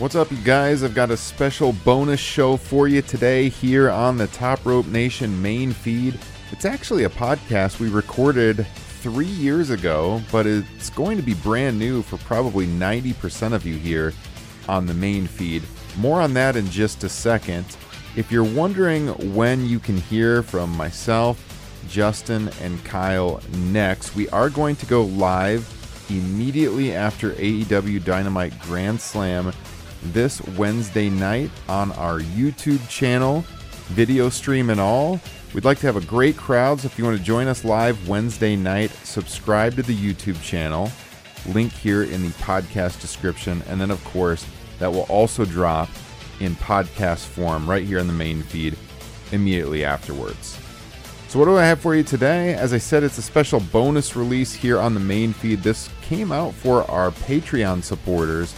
What's up, you guys? I've got a special bonus show for you today here on the Top Rope Nation main feed. It's actually a podcast we recorded three years ago, but it's going to be brand new for probably 90% of you here on the main feed. More on that in just a second. If you're wondering when you can hear from myself, Justin, and Kyle next, we are going to go live immediately after AEW Dynamite Grand Slam this Wednesday night on our YouTube channel, video stream and all. We'd like to have a great crowd, so if you want to join us live Wednesday night, subscribe to the YouTube channel. Link here in the podcast description. And then, of course, that will also drop in podcast form right here in the main feed immediately afterwards. So, what do I have for you today? As I said, it's a special bonus release here on the main feed. This came out for our Patreon supporters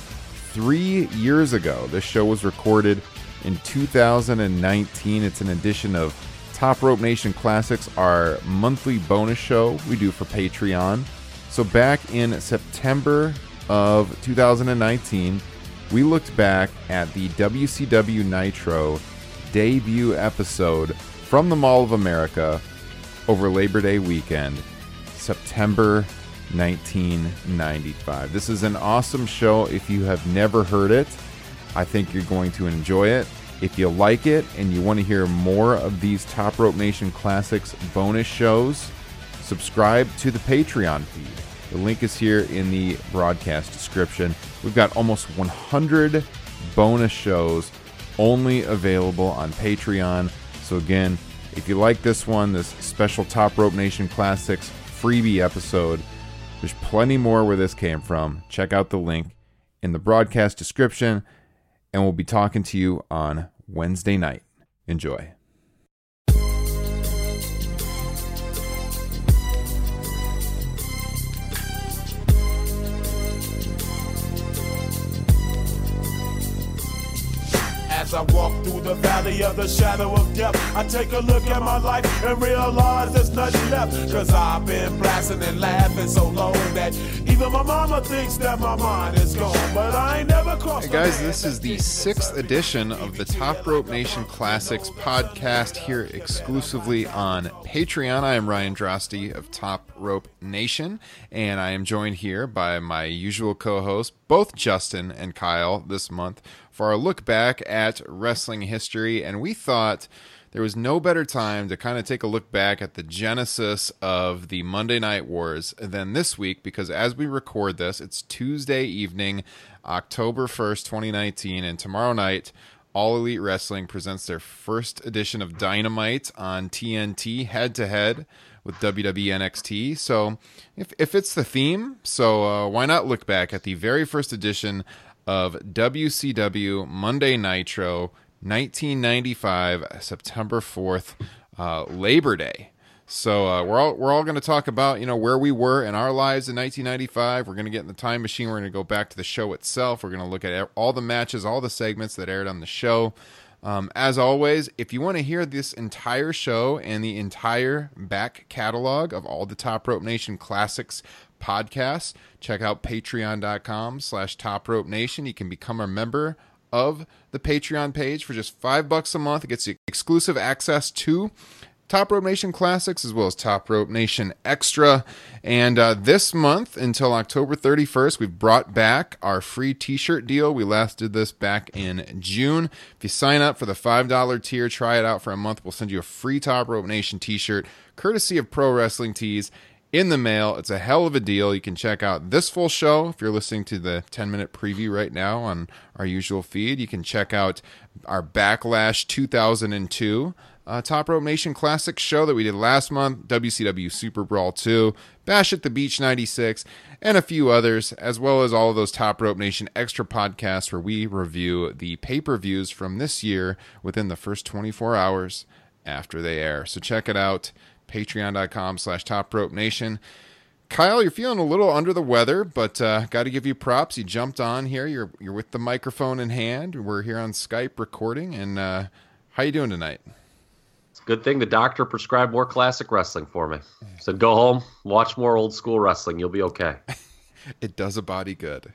three years ago. This show was recorded in 2019. It's an edition of Top Rope Nation Classics, our monthly bonus show we do for Patreon. So, back in September of 2019, we looked back at the WCW Nitro debut episode from the Mall of America over Labor Day weekend, September 1995. This is an awesome show. If you have never heard it, I think you're going to enjoy it. If you like it and you want to hear more of these Top Rope Nation Classics bonus shows, subscribe to the Patreon feed. The link is here in the broadcast description. We've got almost 100 bonus shows only available on Patreon. So, again, if you like this one, this special Top Rope Nation Classics freebie episode, there's plenty more where this came from. Check out the link in the broadcast description, and we'll be talking to you on Wednesday night. Enjoy. As I walk through the valley of the shadow of death, I take a look at my life and realize there's nothing left. Cause I've been blasting and laughing so long that even my mama thinks that my mind is gone. But I ain't never crossed Hey guys, this is the sixth edition of the Top Rope Nation Classics podcast here exclusively on Patreon. I am Ryan Droste of Top Rope Nation, and I am joined here by my usual co hosts, both Justin and Kyle, this month for our look back at wrestling history. And we thought there was no better time to kind of take a look back at the genesis of the Monday Night Wars than this week because as we record this, it's Tuesday evening, October 1st, 2019, and tomorrow night. All Elite Wrestling presents their first edition of Dynamite on TNT head to head with WWE NXT. So, if, if it's the theme, so uh, why not look back at the very first edition of WCW Monday Nitro 1995, September 4th, uh, Labor Day. So uh, we're all we're all going to talk about you know where we were in our lives in 1995. We're going to get in the time machine. We're going to go back to the show itself. We're going to look at all the matches, all the segments that aired on the show. Um, as always, if you want to hear this entire show and the entire back catalog of all the Top Rope Nation classics podcasts, check out patreon.com slash top rope nation. You can become a member of the Patreon page for just five bucks a month. It gets you exclusive access to Top Rope Nation Classics as well as Top Rope Nation Extra. And uh, this month until October 31st, we've brought back our free t shirt deal. We last did this back in June. If you sign up for the $5 tier, try it out for a month, we'll send you a free Top Rope Nation t shirt courtesy of Pro Wrestling Tees in the mail. It's a hell of a deal. You can check out this full show if you're listening to the 10 minute preview right now on our usual feed. You can check out our Backlash 2002 uh, Top Rope Nation Classic show that we did last month, WCW Super Brawl 2, Bash at the Beach 96, and a few others, as well as all of those Top Rope Nation extra podcasts where we review the pay per views from this year within the first 24 hours after they air. So check it out, patreon.com slash Top Rope Nation. Kyle, you're feeling a little under the weather, but uh, got to give you props. You jumped on here. You're you're with the microphone in hand. We're here on Skype recording, and uh, how you doing tonight? Good thing the doctor prescribed more classic wrestling for me. Said go home, watch more old school wrestling. You'll be okay. it does a body good.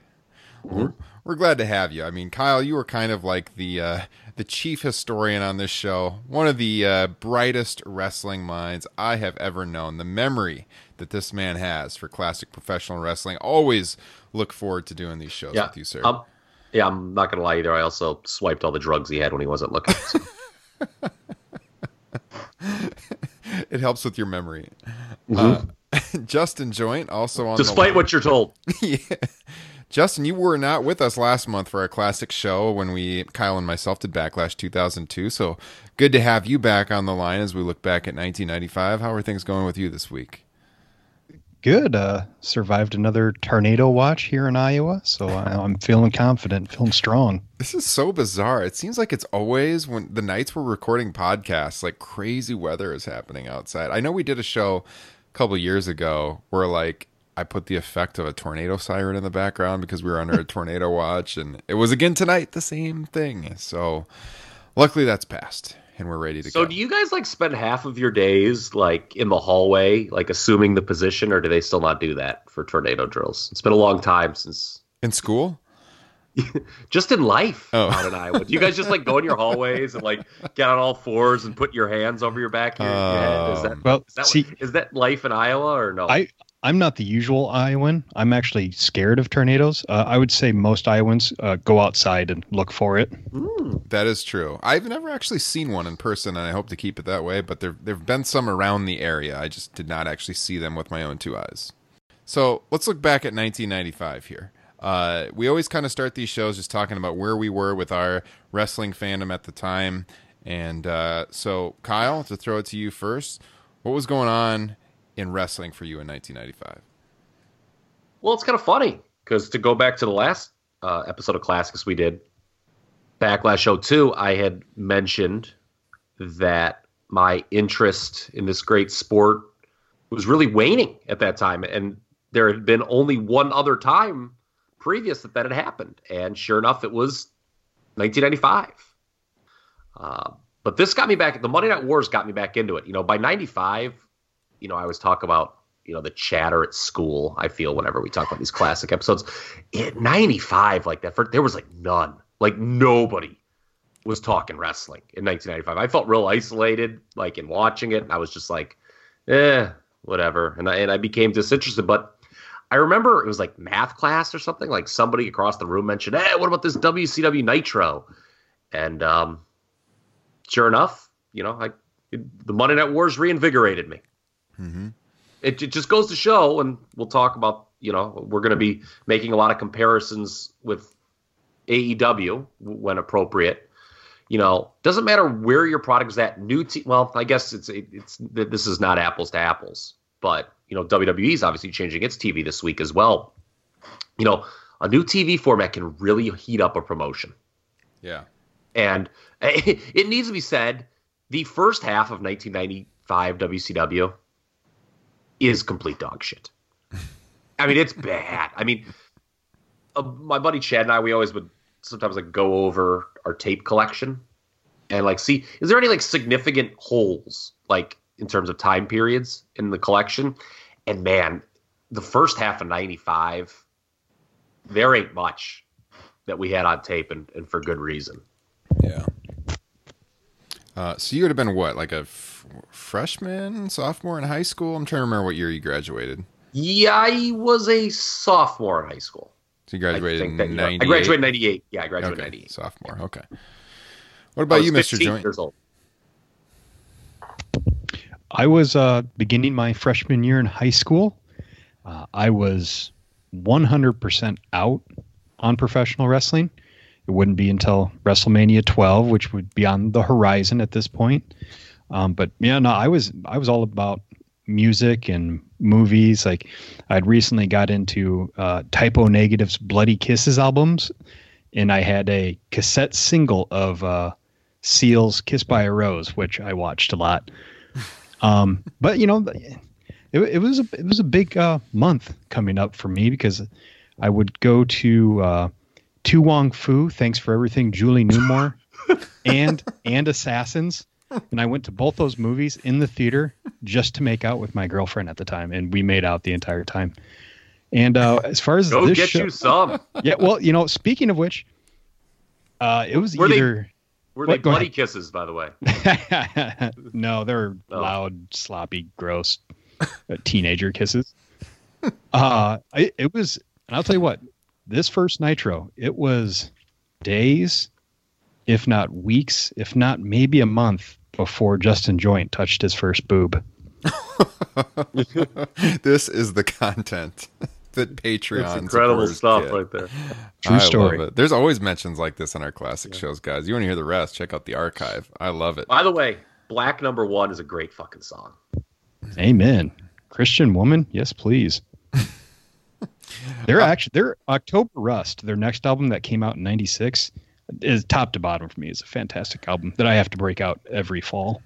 Mm-hmm. We're, we're, glad to have you. I mean, Kyle, you were kind of like the uh, the chief historian on this show. One of the uh, brightest wrestling minds I have ever known. The memory that this man has for classic professional wrestling. Always look forward to doing these shows yeah. with you, sir. Um, yeah, I'm not gonna lie either. I also swiped all the drugs he had when he wasn't looking. So. it helps with your memory. Mm-hmm. Uh, Justin Joint also on. Despite what you're told. yeah. Justin, you were not with us last month for our classic show when we Kyle and myself did Backlash 2002. So good to have you back on the line as we look back at 1995. How are things going with you this week? Good. Uh, survived another tornado watch here in Iowa, so I, am feeling confident, feeling strong. This is so bizarre. It seems like it's always when the nights we're recording podcasts, like crazy weather is happening outside. I know we did a show a couple years ago where like I put the effect of a tornado siren in the background because we were under a tornado watch, and it was again tonight the same thing. So luckily that's passed and we're ready to so go. So, do you guys like spend half of your days like in the hallway, like assuming the position, or do they still not do that for tornado drills? It's been a long time since in school. just in life oh. out in Iowa. Do you guys just like go in your hallways and like get on all fours and put your hands over your back? Your, um, your head? Is that um, well? Is that, see, what, is that life in Iowa or no? I I'm not the usual Iowan. I'm actually scared of tornadoes. Uh, I would say most Iowans uh, go outside and look for it. Mm. That is true. I've never actually seen one in person, and I hope to keep it that way. But there there've been some around the area. I just did not actually see them with my own two eyes. So let's look back at 1995 here. Uh, we always kind of start these shows just talking about where we were with our wrestling fandom at the time. And uh, so, Kyle, to throw it to you first, what was going on in wrestling for you in 1995? Well, it's kind of funny because to go back to the last uh, episode of Classics we did, Backlash Show 02, I had mentioned that my interest in this great sport was really waning at that time. And there had been only one other time previous that that had happened. And sure enough, it was 1995. Uh, but this got me back. The Monday Night Wars got me back into it. You know, by 95, you know, I always talk about, you know, the chatter at school. I feel whenever we talk about these classic episodes, at 95, like that, for, there was like none, like nobody was talking wrestling in 1995. I felt real isolated, like in watching it. I was just like, eh, whatever. And I, and I became disinterested. But I remember it was like math class or something. Like somebody across the room mentioned, hey, what about this WCW Nitro? And um, sure enough, you know, I, it, the Monday Night Wars reinvigorated me. Mm-hmm. It, it just goes to show, and we'll talk about, you know, we're going to be making a lot of comparisons with AEW when appropriate. You know, doesn't matter where your product is at. New, te- well, I guess it's it's this is not apples to apples, but you know, WWE is obviously changing its TV this week as well. You know, a new TV format can really heat up a promotion. Yeah, and it needs to be said, the first half of 1995 WCW is complete dog shit. I mean, it's bad. I mean, uh, my buddy Chad and I, we always would sometimes like go over our tape collection and like see is there any like significant holes like in terms of time periods in the collection and man the first half of 95 there ain't much that we had on tape and, and for good reason Yeah. Uh, so you would have been what, like a f- freshman, sophomore in high school? I'm trying to remember what year you graduated. yeah i was a sophomore in high school So you graduated think in 98? I graduated 98 yeah i graduated in Okay, 98 sophomore. Okay. What I about was you, Mr. 15 Joint? years old. I was uh, beginning my freshman year in high school. Uh, I was 100% out on professional wrestling. It wouldn't be until WrestleMania 12, which would be on the horizon at this point. Um, but yeah, no, I was I was all about music and movies. Like I'd recently got into uh, Type O Negative's Bloody Kisses albums, and I had a cassette single of uh, Seal's "Kiss by a Rose," which I watched a lot. Um, but you know, it, it was a it was a big uh, month coming up for me because I would go to uh, To Wong Foo. Thanks for everything, Julie Newmar, and and Assassins. And I went to both those movies in the theater just to make out with my girlfriend at the time, and we made out the entire time. And uh, as far as go this get show, you some yeah, well, you know, speaking of which, uh, it was Were they- either were What? they bloody ahead. kisses by the way no, they're Oh. loud, sloppy, gross uh, teenager kisses. Uh, I, it was, and I'll tell you what, this first Nitro, it was days, if not weeks, if not maybe a month before Justin Joint touched his first boob. this is the content that Patreon That's incredible stuff get. right there. True I story. Love it. There's always mentions like this on our classic shows, guys. You want to hear the rest? Check out the archive. I love it. By the way, Black Number One is a great fucking song. Amen. Christian woman, yes, please. they're actually they're October Rust, their next album that came out in '96, is top to bottom for me. is a fantastic album that I have to break out every fall.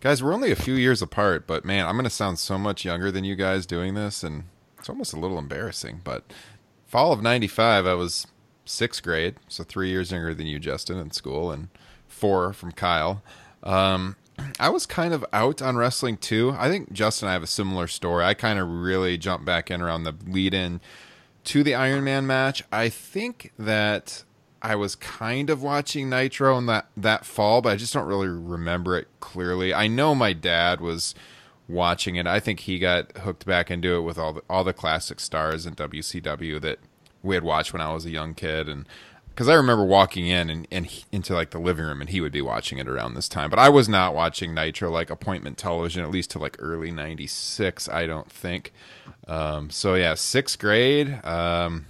Guys, we're only a few years apart, but man, I'm going to sound so much younger than you guys doing this, and it's almost a little embarrassing. But fall of 95, I was sixth grade, so three years younger than you, Justin, in school, and four from Kyle. Um, I was kind of out on wrestling too. I think Justin and I have a similar story. I kind of really jumped back in around the lead in to the Iron Man match. I think that I was kind of watching Nitro in that that fall, but I just don't really remember it clearly. I know my dad was watching it. I think he got hooked back into it with all the all the classic stars in WCW that we had watched when I was a young kid and because I remember walking in and, and he- into like the living room and he would be watching it around this time. But I was not watching Nitro like appointment television, at least to like early '96. I don't think. Um, so yeah, sixth grade. Um,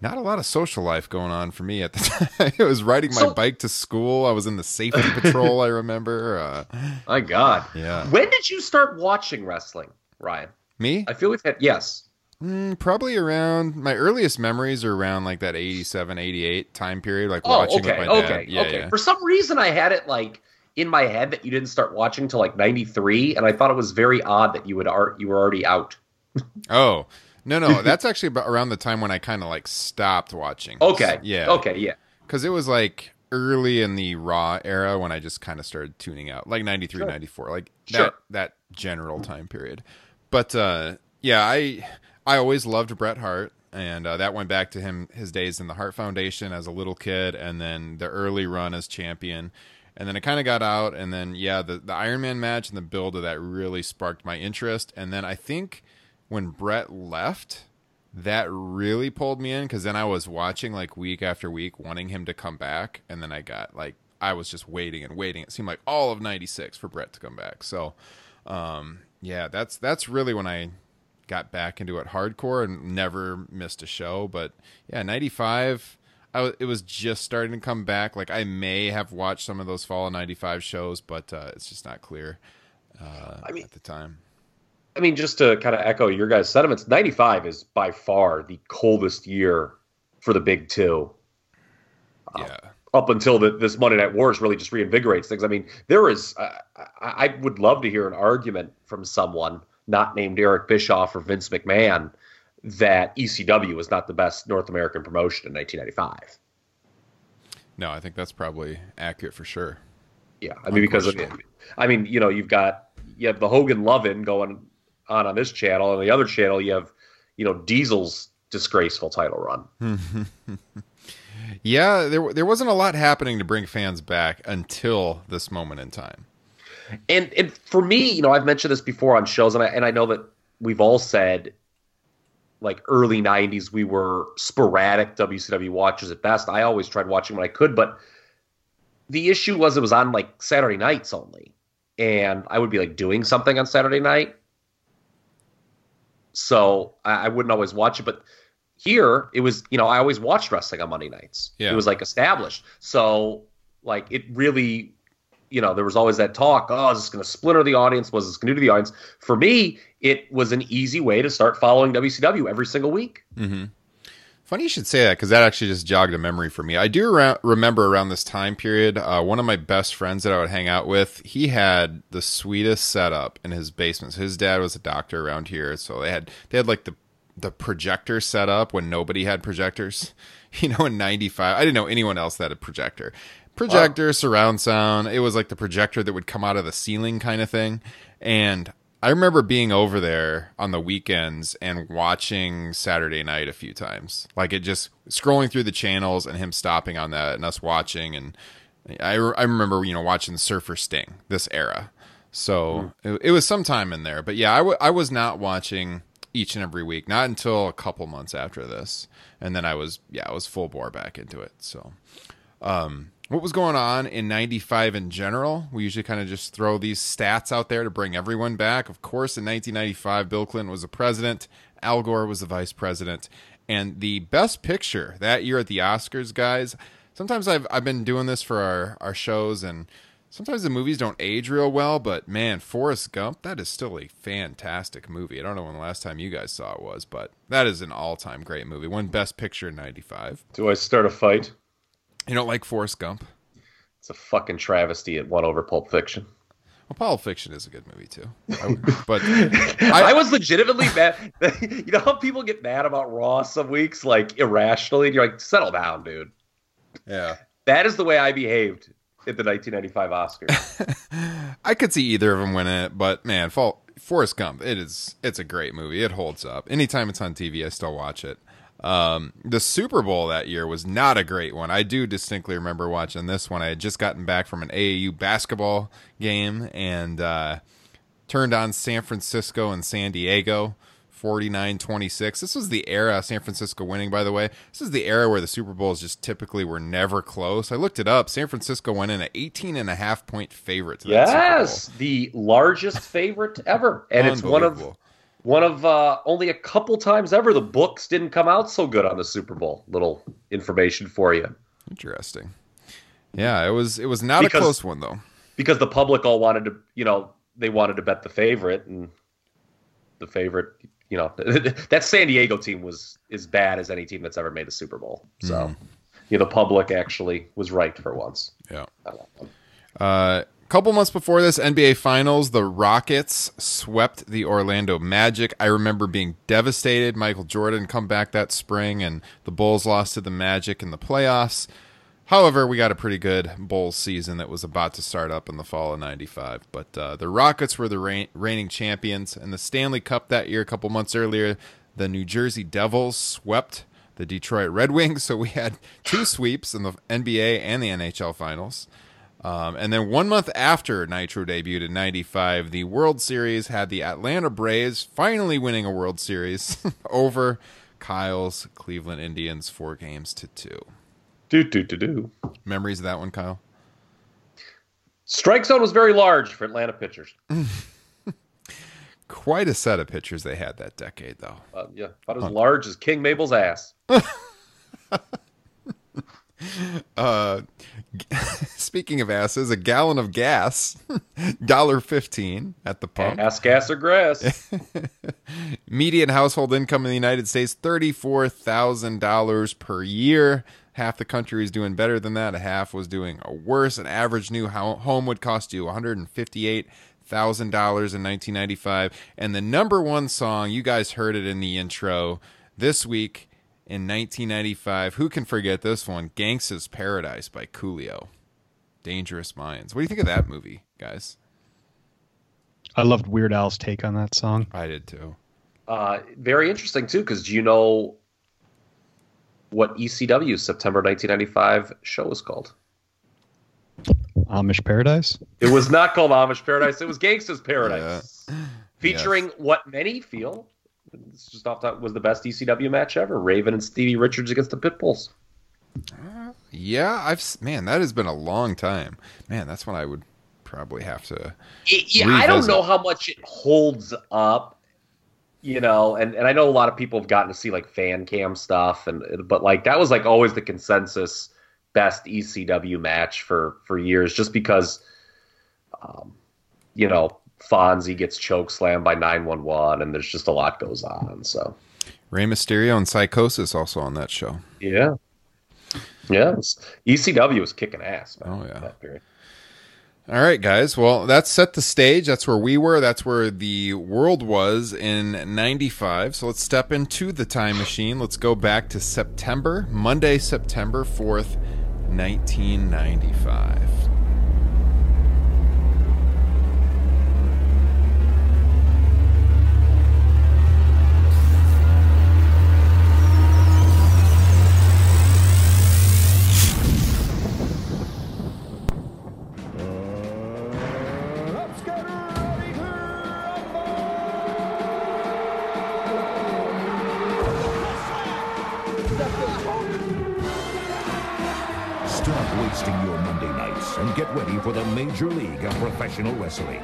not a lot of social life going on for me at the time. I was riding my So- bike to school. I was in the safety patrol. I remember. Uh, My God. Yeah. When did you start watching wrestling, Ryan? me, I feel we've had yes. Mm, probably around my earliest memories are around like that 87, 88 time period, like Oh, watching okay, with my dad. okay, yeah, okay. yeah. For some reason, I had it like in my head that you didn't start watching till like '93, and I thought it was very odd that you would ar- you were already out. Oh, no, no, that's actually about around the time when I kind of like stopped watching. Okay. Yeah. Okay. Yeah. Because it was like early in the Raw era when I just kind of started tuning out, like 93, Sure. 94, like Sure. that, that general time period. But uh, yeah, I I always loved Bret Hart. And uh, that went back to him his days in the Hart Foundation as a little kid, and then the early run as champion. And then it kind of got out, and then yeah, the the Iron Man match and the build of that really sparked my interest. And then I think when Bret left, that really pulled me in because then I was watching like week after week, wanting him to come back, and then I got like I was just waiting and waiting. It seemed like all of '96 for Bret to come back. So, um, yeah, that's that's really when I got back into it hardcore and never missed a show. But yeah, '95. I w- it was just starting to come back. Like I may have watched some of those fall of '95 shows, but uh, it's just not clear uh, I mean- at the time. I mean, just to kind of echo your guys' sentiments, 95 is by far the coldest year for the Big Two. Um, Yeah. up until the, this Monday Night Wars really just reinvigorates things. I mean, there is, uh, I, I would love to hear an argument from someone not named Eric Bischoff or Vince McMahon that ECW was not the best North American promotion in 1995. No, I think that's probably accurate for sure. Yeah, I mean because of, I mean you know you've got you have the Hogan Lovin going on on this channel, and the other channel you have you know Diesel's disgraceful title run. yeah, there there wasn't a lot happening to bring fans back until this moment in time. And and for me, you know, I've mentioned this before on shows, and I and I know that we've all said like early 90s we were sporadic WCW watchers at best. I always tried watching when I could, but the issue was it was on like Saturday nights only. And I would be like doing something on Saturday night. So I, I wouldn't always watch it, but here it was, you know, I always watched wrestling on Monday nights. Yeah. It was like established. So like it really you know, there was always that talk, oh, is this going to splinter the audience? Was this going to do to the audience? For me, it was an easy way to start following WCW every single week. Mm-hmm. Funny you should say that because that actually just jogged a memory for me. I do ra- remember around this time period, uh, one of my best friends that I would hang out with, he had the sweetest setup in his basement. So his dad was a doctor around here, so they had they had like the the projector set up when nobody had projectors. You know, in '95, I didn't know anyone else that had a projector projector, wow. surround sound. It was like the projector that would come out of the ceiling kind of thing. And I remember being over there on the weekends and watching Saturday night a few times. Like it just scrolling through the channels and him stopping on that and us watching. And I, I remember, you know, watching Surfer Sting this era. So mm. it, it, was some time in there. But yeah, I, w- I was not watching each and every week, not until a couple months after this. And then I was, yeah, I was full bore back into it. So, um, what was going on in 95 in general. We usually kind of just throw these stats out there to bring everyone back. Of course, in 1995, Bill Clinton was the president, Al Gore was the vice president, and the best picture that year at the Oscars, guys. Sometimes I've, I've been doing this for our, our shows, and sometimes the movies don't age real well, but man, Forrest Gump, that is still a fantastic movie. I don't know when the last time you guys saw it was, but that is an all time great movie. One best picture in 95. Do I start a fight? You don't like Forrest Gump? It's a fucking travesty. It won over Pulp Fiction. Well, Pulp Fiction is a good movie too. I, but I, I, was legitimately mad. you know how people get mad about Raw some weeks, like irrationally. And you're like, settle down, dude. Yeah. That is the way I behaved at the 1995 Oscars. I could see either of them win it, but man, Forrest Gump, it is it's a great movie. It holds up. Anytime it's on TV, I still watch it. Um, the Super Bowl that year was not a great one. I do distinctly remember watching this one. I had just gotten back from an AAU basketball game and uh, turned on San Francisco and San Diego. 49-26. This was the era San Francisco winning by the way. This is the era where the Super Bowls just typically were never close. I looked it up. San Francisco went in at 18 and a half point favorite Yes, the largest favorite ever. And it's one of one of uh, only a couple times ever the books didn't come out so good on the Super Bowl. Little information for you. Interesting. Yeah, it was it was not because, a close one though. Because the public all wanted to, you know, they wanted to bet the favorite and the favorite, you know, that San Diego team was as bad as any team that's ever made the Super Bowl. So, mm. you know, the public actually was right for once. Yeah. Uh, couple months before this NBA Finals, the Rockets swept the Orlando Magic. I remember being devastated. Michael Jordan come back that spring, and the Bulls lost to the Magic in the playoffs. However, we got a pretty good Bulls season that was about to start up in the fall of '95. But uh, the Rockets were the reign- reigning champions, and the Stanley Cup that year, a couple months earlier, the New Jersey Devils swept the Detroit Red Wings. So we had two sweeps in the NBA and the NHL Finals. Um, and then one month after Nitro debuted in '95, the World Series had the Atlanta Braves finally winning a World Series over Kyle's Cleveland Indians, four games to two. Do do do do. Memories of that one, Kyle? Strike zone was very large for Atlanta pitchers. Quite a set of pitchers they had that decade, though. Uh, yeah, about as large as King Mabel's ass. uh, speaking of asses, a gallon of gas, dollar fifteen at the pump. Ass, gas, or grass. Median household income in the United States thirty four thousand dollars per year. half the country is doing better than that, a half was doing worse. An average new home would cost you 158 thousand dollars in 1995, and the number one song you guys heard it in the intro this week in 1995. Who can forget this one? Gangsta's Paradise by Coolio. Dangerous Minds. What do you think of that movie, guys? I loved Weird Al's take on that song. I did too. Uh, very interesting too, because do you know what ECW's September 1995 show was called? Amish Paradise? It was not called Amish Paradise. It was Gangsta's Paradise, yeah. featuring yes. what many feel it's just off that was the best ECW match ever: Raven and Stevie Richards against the Pitbulls. Uh, yeah, I've man, that has been a long time. Man, that's when I would probably have to. It, yeah, revisit. I don't know how much it holds up. You know, and, and I know a lot of people have gotten to see like fan cam stuff, and but like that was like always the consensus best ECW match for for years, just because, um, you know, Fonzie gets choke slammed by nine one one, and there's just a lot goes on. So, Rey Mysterio and Psicosis also on that show. Yeah, yeah, ECW was kicking ass. Man, oh yeah, that period. All right, guys. Well, that's set the stage. That's where we were. That's where the world was in 95. So let's step into the time machine. Let's go back to September, Monday, September 4th, 1995. Major league of professional wrestling.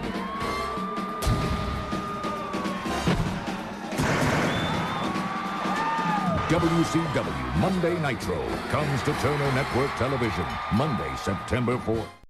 WCW Monday Nitro comes to Turner Network Television Monday, September 4th.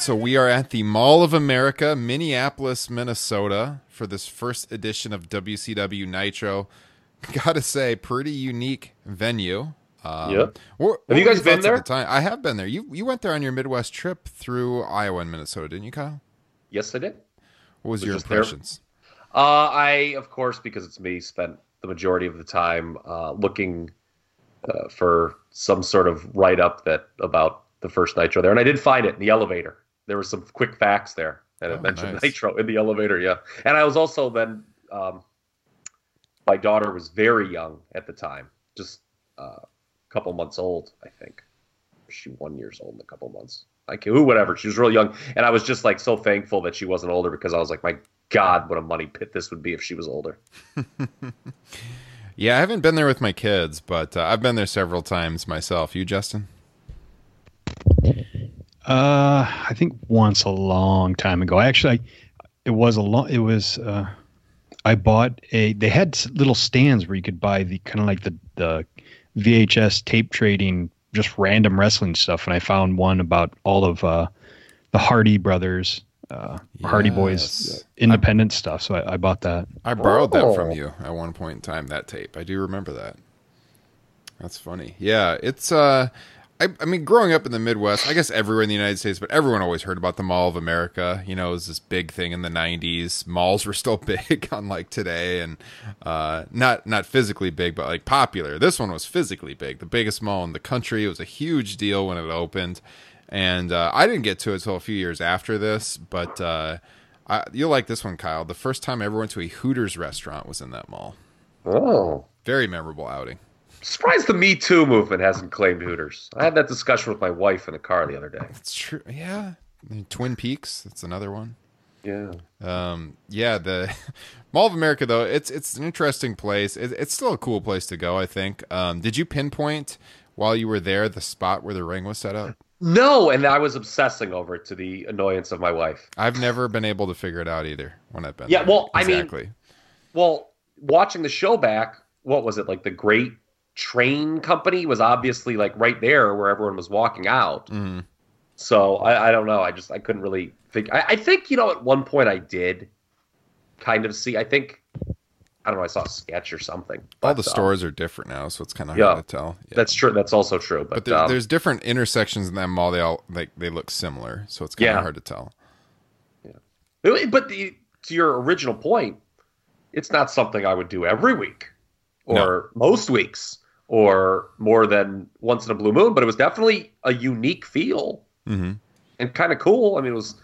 So we are at the Mall of America, Minneapolis, Minnesota, for this first edition of WCW Nitro. Gotta say, pretty unique venue. Um. What, have you guys been there? The time? I have been there. You you went there on your Midwest trip through Iowa and Minnesota, didn't you, Kyle? Yes, I did. What was, was your impressions? Uh, I, of course, because it's me, spent the majority of the time uh, looking uh, for some sort of write up that about the first Nitro there, and I did find it in the elevator there were some quick facts there, and it oh, mentioned nice. Nitro in the elevator. Yeah, and I was also then um, my daughter was very young at the time, just uh, a couple months old, I think. She one years old in a couple months. Like who, whatever. She was real young, and I was just like so thankful that she wasn't older because I was like, my God, what a money pit this would be if she was older. yeah, I haven't been there with my kids, but uh, I've been there several times myself. You, Justin? Uh, I think once a long time ago. Actually, it was a long. It was. Uh, I bought a. They had little stands where you could buy the kind of like the the VHS tape trading, just random wrestling stuff, and I found one about all of uh, the Hardy brothers, uh, yes. Hardy Boys, independent I, stuff. So I, I, bought that. I borrowed oh. that from you at one point in time. That tape, I do remember that. That's funny. Yeah, it's uh I, I, mean, growing up in the Midwest, I guess everywhere in the United States, but everyone always heard about the Mall of America. You know, it was this big thing in the '90s. Malls were still big, unlike today, and uh, not not physically big, but like popular. This one was physically big, the biggest mall in the country. It was a huge deal when it opened, and uh, I didn't get to it until a few years after this, but. Uh, I, you'll like this one, Kyle. The first time I ever went to a Hooters restaurant was in that mall. Oh, Very memorable outing. Surprised the Me Too movement hasn't claimed Hooters. I had that discussion with my wife in the car the other day. It's true. Yeah. Twin Peaks. That's another one. Yeah. Um, yeah, the Mall of America though, it's it's an interesting place. It, it's still a cool place to go. I think. Um, did you pinpoint while you were there the spot where the ring was set up? No, and I was obsessing over it to the annoyance of my wife. I've never been able to figure it out either when I've been. Yeah, there. well, I mean- exactly. Well, watching the show back, what was it like? The Great Train Company was obviously like right there where everyone was walking out. Mhm. So I, I don't know. I just I couldn't really think. I, I think you know at one point I did kind of see. I think I don't know. I saw a sketch or something. All the uh, stores are different now, so it's kind of Yeah. hard to tell. Yeah. that's true. That's also true. But, but there, um, there's different intersections in that mall. They all like they look similar, so it's kind of Yeah. hard to tell. Yeah. But the, to your original point, it's not something I would do every week or most weeks or more than once in a blue moon. But it was definitely a unique feel hmm and kind of cool. I mean, it was,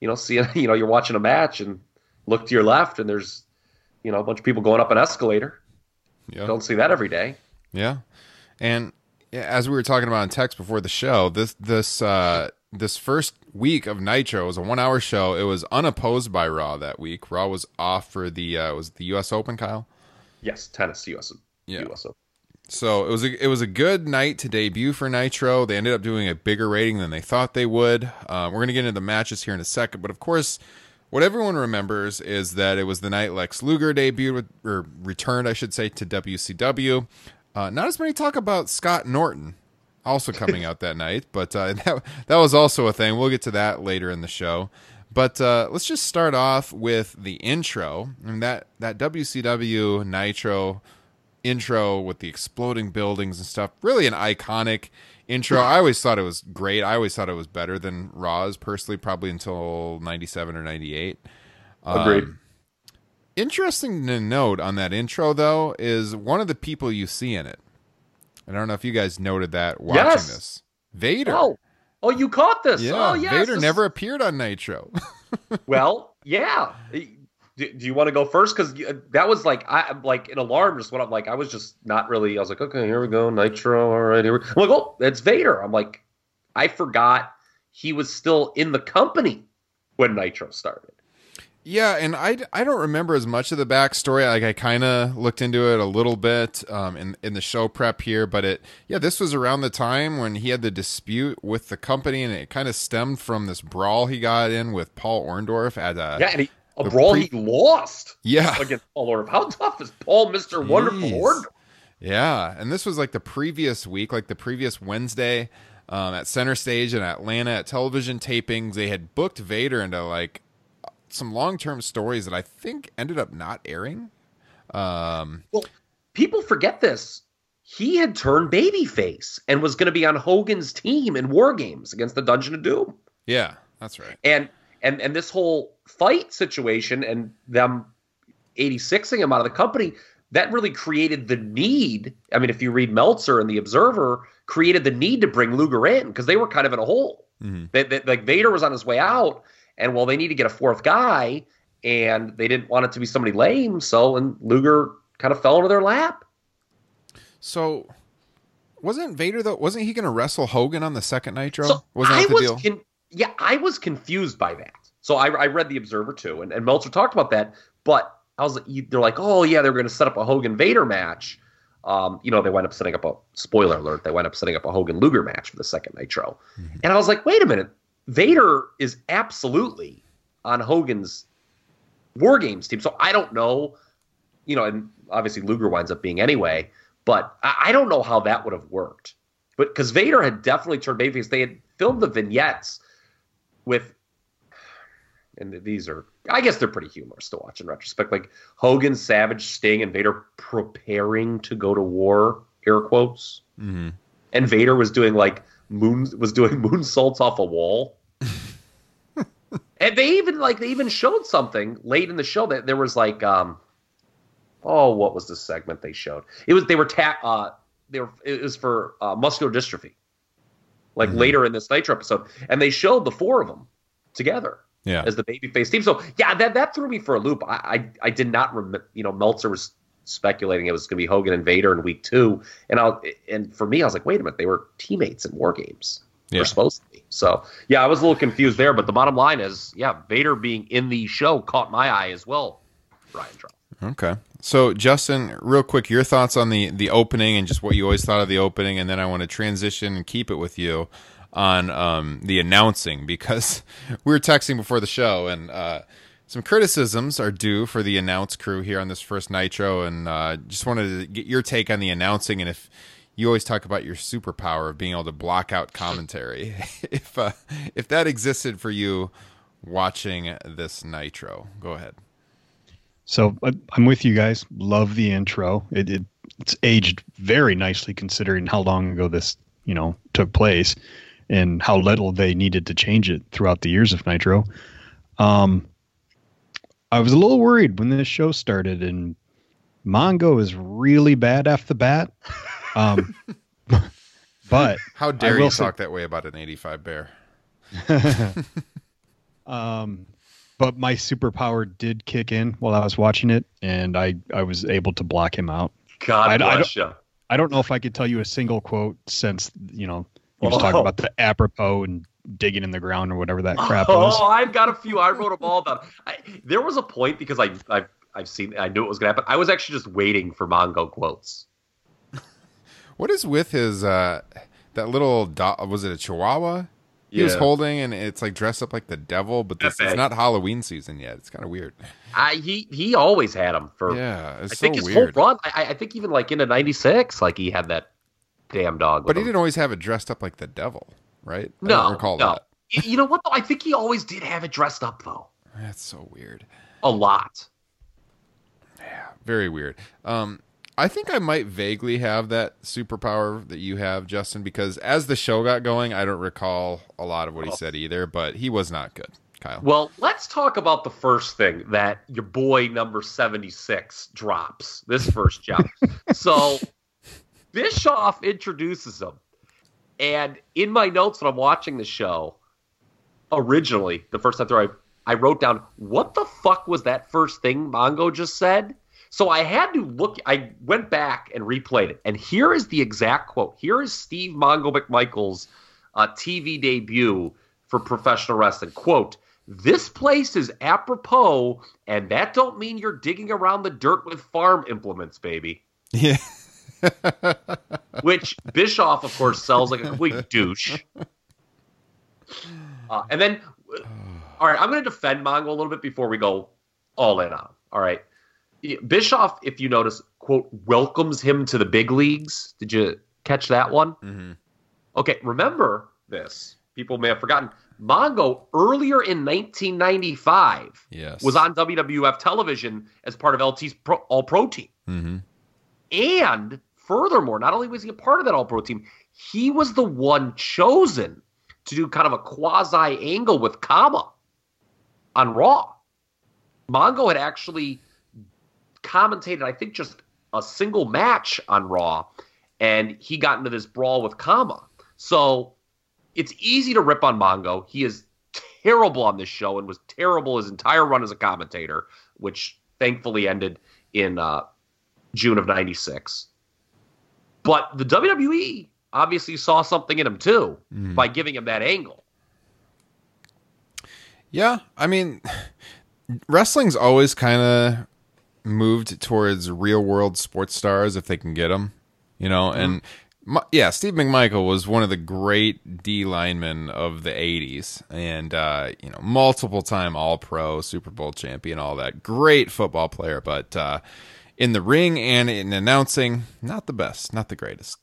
you know, seeing, you know, you're watching a match and look to your left and there's, you know, a bunch of people going up an escalator. Yeah. Don't see that every day. Yeah, and as we were talking about in text before the show, this this uh, this first week of Nitro was a one hour show. It was unopposed by Raw that week. Raw was off for the uh, was the U.S. Open, Kyle. Yes, tennis, US, Yeah. US. So it was a it was a good night to debut for Nitro. They ended up doing a bigger rating than they thought they would. Um, we're gonna get into the matches here in a second, but of course, what everyone remembers is that it was the night Lex Luger debuted with, or returned, I should say, to WCW. Uh, not as many talk about Scott Norton also coming out that night, but uh, that that was also a thing. We'll get to that later in the show. But uh, let's just start off with the intro, and that that WCW Nitro intro with the exploding buildings and stuff. Really an iconic intro. I always thought it was great. I always thought it was better than Raw's personally, probably until 97 or 98. Agreed. Um, interesting to note on that intro, though, is one of the people you see in it. I don't know if you guys noted that watching Yes. this. Vader. Oh, oh, you caught this. yeah, oh, yes. Vader this- never appeared on Nitro. Well, yeah. Do, do you want to go first? Because that was like I like an alarm just went up. Like I was just not really. I was like, okay, here we go, Nitro. All right, here we. I'm like, oh, it's Vader. I'm like, I forgot he was still in the company when Nitro started. Yeah, and I, I don't remember as much of the backstory. Like I kind of looked into it a little bit um, in in the show prep here, but it yeah, this was around the time when he had the dispute with the company, and it kind of stemmed from this brawl he got in with Paul Orndorff at a yeah, and he, a brawl pre- he lost yeah against Paul Orndorff. How tough is Paul, Mister Wonderful Orndorff? Yeah, and this was like the previous week, like the previous Wednesday um, at Center Stage in Atlanta at television tapings. They had booked Vader into like some long term stories that I think ended up not airing. Um, Well, people forget this. He had turned babyface and was going to be on Hogan's team in War Games against the Dungeon of Doom. yeah, that's right. and and and this whole fight situation and them 86ing him out of the company that really created the need i mean if you read meltzer and the observer created the need to bring luger in because they were kind of in a hole Mhm. they, they- like vader was on his way out and well they need to get a fourth guy and they didn't want it to be somebody lame so and luger kind of fell into their lap So, wasn't Vader though? Wasn't he going to wrestle Hogan on the second Nitro? So wasn't I that the was deal? con- yeah, I was confused by that. So I, I read the Observer too, and, and Meltzer talked about that. But I was they're like, oh yeah, they're going to set up a Hogan Vader match. Um, you know, they wind up setting up a spoiler alert. They wind up setting up a Hogan Luger match for the second Nitro, Mm-hmm. and I was like, wait a minute, Vader is absolutely on Hogan's War Games team. So I don't know, you know, and obviously Luger winds up being anyway, but I, I don't know how that would have worked. But because Vader had definitely turned babyface, they had filmed the vignettes with, and these are, I guess they're pretty humorous to watch in retrospect. Like Hogan, Savage, Sting, and Vader preparing to go to war, air quotes, hmm and Vader was doing like moon was doing moonsaults off a wall. and they even like they even showed something late in the show that there was like um oh what was the segment they showed? It was they were ta- uh they were it was for uh, muscular dystrophy. Like mm-hmm. later in this Nitro episode, and they showed the four of them together. Yeah. as the babyface team. So yeah, that that threw me for a loop. I I, I did not remember. You know, Meltzer was speculating it was going to be Hogan and Vader in week two, and I and for me, I was like, wait a minute, they were teammates in War Games. Yeah. They're supposed to be. So yeah, I was a little confused there. But the bottom line is, yeah, Vader being in the show caught my eye as well. Ryan Trout. Okay. So Justin, real quick, your thoughts on the the opening and just what you always thought of the opening, and then I want to transition and keep it with you on um, the announcing because we were texting before the show and uh, some criticisms are due for the announce crew here on this first Nitro, and uh, just wanted to get your take on the announcing and if you always talk about your superpower of being able to block out commentary. if uh, if that existed for you watching this Nitro, go ahead. So I- I'm with you guys. Love the intro. It, it it's aged very nicely considering how long ago this you know took place and how little they needed to change it throughout the years of Nitro. Um, I was a little worried when this show started, and Mongo is really bad off the bat. Um, but How dare you say- talk that way about an 85 bear? Um, but my superpower did kick in while I was watching it, and I I was able to block him out. God I- I bless you. I don't know if I could tell you a single quote since you know he was Oh. talking about the apropos and digging in the ground or whatever that crap was. Oh, I've got a few. I wrote them all down. I, there was a point because I, I've, I've seen, I knew it was going to happen. I was actually just waiting for Mongo quotes. What is with his uh that little dog? Was it a Chihuahua? He was holding, and it's like dressed up like the devil, but this, it's not Halloween season yet. It's kind of weird. I, he, he always had them for. Yeah, it's I so think his weird. whole run. I, I think even like in into '96, like he had that damn dog. But he him. didn't alwa't have it dressed up like the devil, right? No, don't recall no. that. You know what? Though I think he always did have it dressed up though, That's so weird. a lot. Yeah very weird. Um, I think I might vaguely have that superpower that you have, Justin, because as the show got going, I don't recall a lot of what he oh. said either, but he was not good, Kyle. Well, let's talk about the first thing that your boy number 76 drops. This first jump. so Bischoff introduces him. And in my notes when I'm watching the show, originally, the first time through, I, I wrote down, what the fuck was that first thing Mongo just said? So I had to look, I went back and replayed it. And here is the exact quote. Here is Steve Mongo McMichael's uh, TV debut for professional wrestling. Quote, this place is apropos, and that don't mean you're digging around the dirt with farm implements, baby. Yeah. Which Bischoff, of course, sells like a complete douche. Uh, and then, all right, I'm going to defend Mongo a little bit before we go all in on. All right, Bischoff, if you notice, quote welcomes him to the big leagues. Did you catch that one? hmm Okay, remember this. People may have forgotten. Mongo earlier in 1995 Yes. was on WWF television as part of LT's pro, All Pro team. hmm And furthermore, not only was he a part of that All Pro team, he was the one chosen to do kind of a quasi angle with Kama on Raw. Mongo had actually commentated, I think, just a single match on Raw, and he got into this brawl with Kama. So it's easy to rip on Mongo. He is terrible on this show and was terrible his entire run as a commentator, which thankfully ended in uh, June of 96. But the WWE obviously saw something in him too by giving him that angle. Yeah, I mean, wrestling's always kind of moved towards real world sports stars if they can get them, you know. And my, yeah, Steve McMichael was one of the great D linemen of the '80s, and uh, you know, multiple time All Pro, Super Bowl champion, all that. Great football player, but uh, in the ring and in announcing, not the best, not the greatest.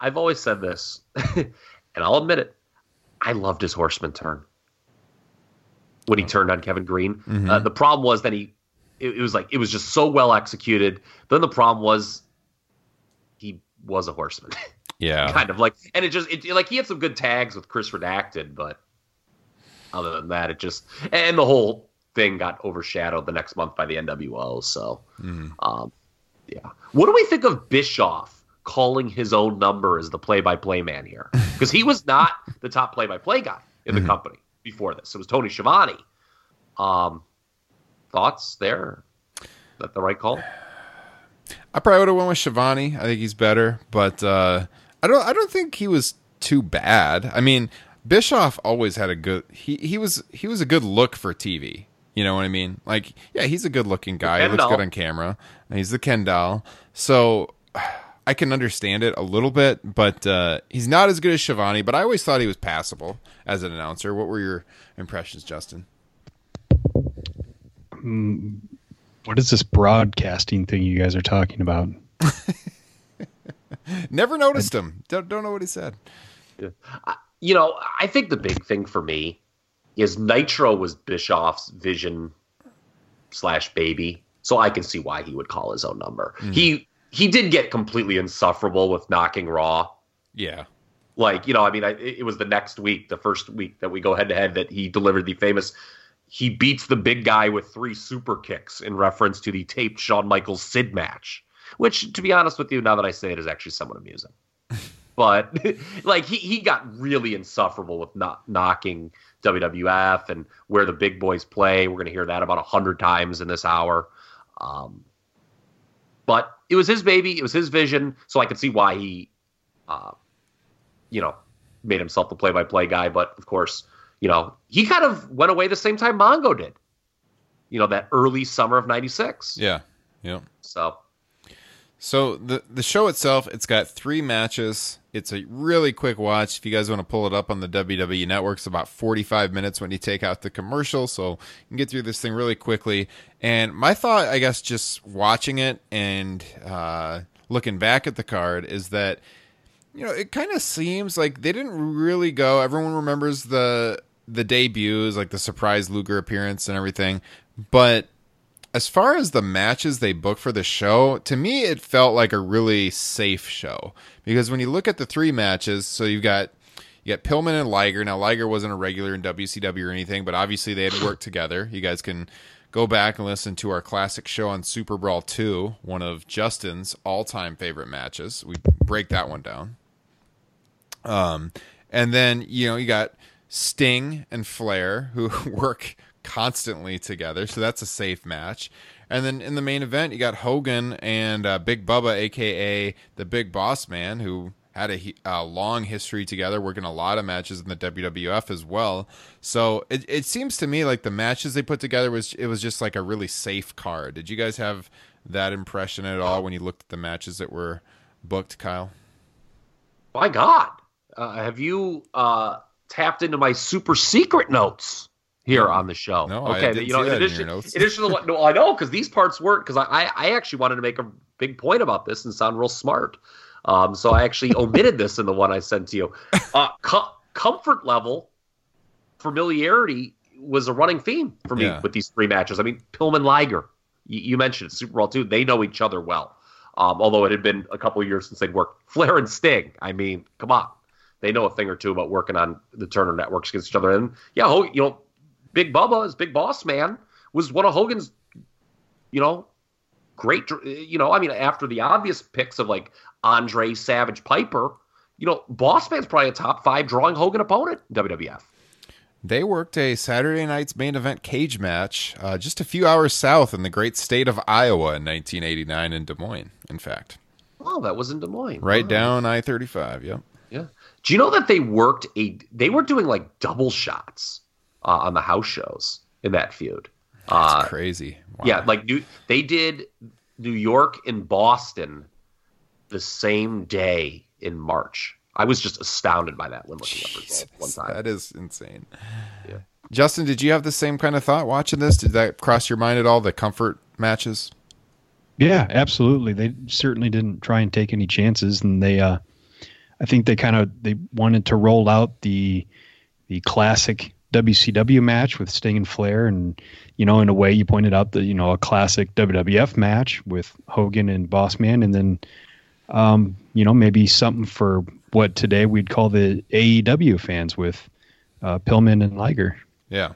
I've always said this, and I'll admit it. I loved his horseman turn when he turned on Kevin Greene. Uh, the problem was that he, it, it was like it was just so well executed. Then the problem was he was a horseman, Yeah, kind of like, and it just it, like he had some good tags with Chris Redacted, but other than that, it just and the whole thing got overshadowed the next month by the NWO. So, um, yeah. What do we think of Bischoff calling his own number as the play-by-play man here? Because he was not the top play-by-play guy in the company before this. It was Tony Schiavone. Um, thoughts there? Is that the right call? I probably would have went with Schiavone. I think he's better, but uh, I don't. I don't think he was too bad. I mean, Bischoff always had a good. He he was he was a good look for TV. You know what I mean? Like, yeah, he's a good looking guy. He looks good on camera. He's the Ken doll. So I can understand it a little bit, but uh, he's not as good as Schiavone. But I always thought he was passable as an announcer. What were your impressions, Justin? Mm, what is this broadcasting thing you guys are talking about? Never noticed him. Don't don't know what he said. You know, I think the big thing for me is Nitro was Bischoff's vision slash baby, so I can see why he would call his own number. Mm. He he did get completely insufferable with knocking Raw. Yeah. Like you know, I mean, I, it was the next week, the first week that we go head to head, that he delivered the famous. He beats the big guy with three super kicks in reference to the taped Shawn Michaels Sid match, which, to be honest with you, now that I say it, is actually somewhat amusing. but like he he got really insufferable with not knocking WWF and where the big boys play. We're going to hear that about a hundred times in this hour. Um, but it was his baby. It was his vision. So I could see why he, uh, you know, made himself the play-by-play guy. But of course, you know, he kind of went away the same time Mongo did. You know, that early summer of '96. Yeah. Yeah. So So the the show itself, it's got three matches. It's a really quick watch. If you guys want to pull it up on the WWE Network, it's about 45 minutes when you take out the commercial. So you can get through this thing really quickly. And my thought, I guess, just watching it and uh, looking back at the card is that you know it kind of seems like they didn't really go. Everyone remembers the the debuts, like the surprise Luger appearance and everything, but as far as the matches they booked for the show, to me it felt like a really safe show because when you look at the three matches, so you've got you got Pillman and Liger. Now Liger wasn't a regular in WCW or anything, but obviously they had worked together. You guys can go back and listen to our classic show on Super Brawl 2, one of Justin's all-time favorite matches. We break that one down. Um, and then you know you got Sting and Flair who work constantly together, so that's a safe match. And then in the main event, you got Hogan and uh, Big Bubba, aka the Big Boss Man, who had a, a long history together, working a lot of matches in the WWF as well. So it, it seems to me like the matches they put together was it was just like a really safe card. Did you guys have that impression at all when you looked at the matches that were booked, Kyle? my God, uh, have you uh, tapped into my super secret notes here on the show? No, I didn't you know, in addition, in addition to what, no, I know because these parts weren't because I, I, I actually wanted to make a big point about this and sound real smart. Um, so I actually omitted this in the one I sent to you. Uh, co- comfort level, familiarity was a running theme for me Yeah. with these three matches. I mean, Pillman Liger, you, you mentioned it, Super Brawl two. They know each other well. Um, although it had been a couple of years since they'd worked. Flair and Sting. I mean, come on, they know a thing or two about working on the Turner networks against each other. And yeah, Ho- you know, Big Bubba, his Big Boss Man, was one of Hogan's, you know, great. You know, I mean, after the obvious picks of like Andre Savage Piper, you know, Boss Man's probably a top five drawing Hogan opponent WWF. They worked a Saturday night's main event cage match uh, just a few hours south in the great state of Iowa in 1989 in Des Moines, in fact. Oh, that was in Des Moines. Right Wow. down I 35. Yep. Yeah. Do you know that they worked a? They were doing like double shots uh, on the house shows in that feud. Uh, crazy. Wow. yeah, like New, they did New York and Boston the same day in March. I was just astounded by that when looking up results one Jesus, time. that is insane. Yeah. Justin, did you have the same kind of thought watching this? Did that cross your mind at all? The comfort matches? Yeah, absolutely. They certainly didn't try and take any chances, and they, uh, I think they kind of they wanted to roll out the the classic WCW match with Sting and Flair, and you know, in a way, you pointed out the you know a classic WWF match with Hogan and Bossman, and then, um, you know, maybe something for what today we'd call the AEW fans with uh, Pillman and Liger. Yeah.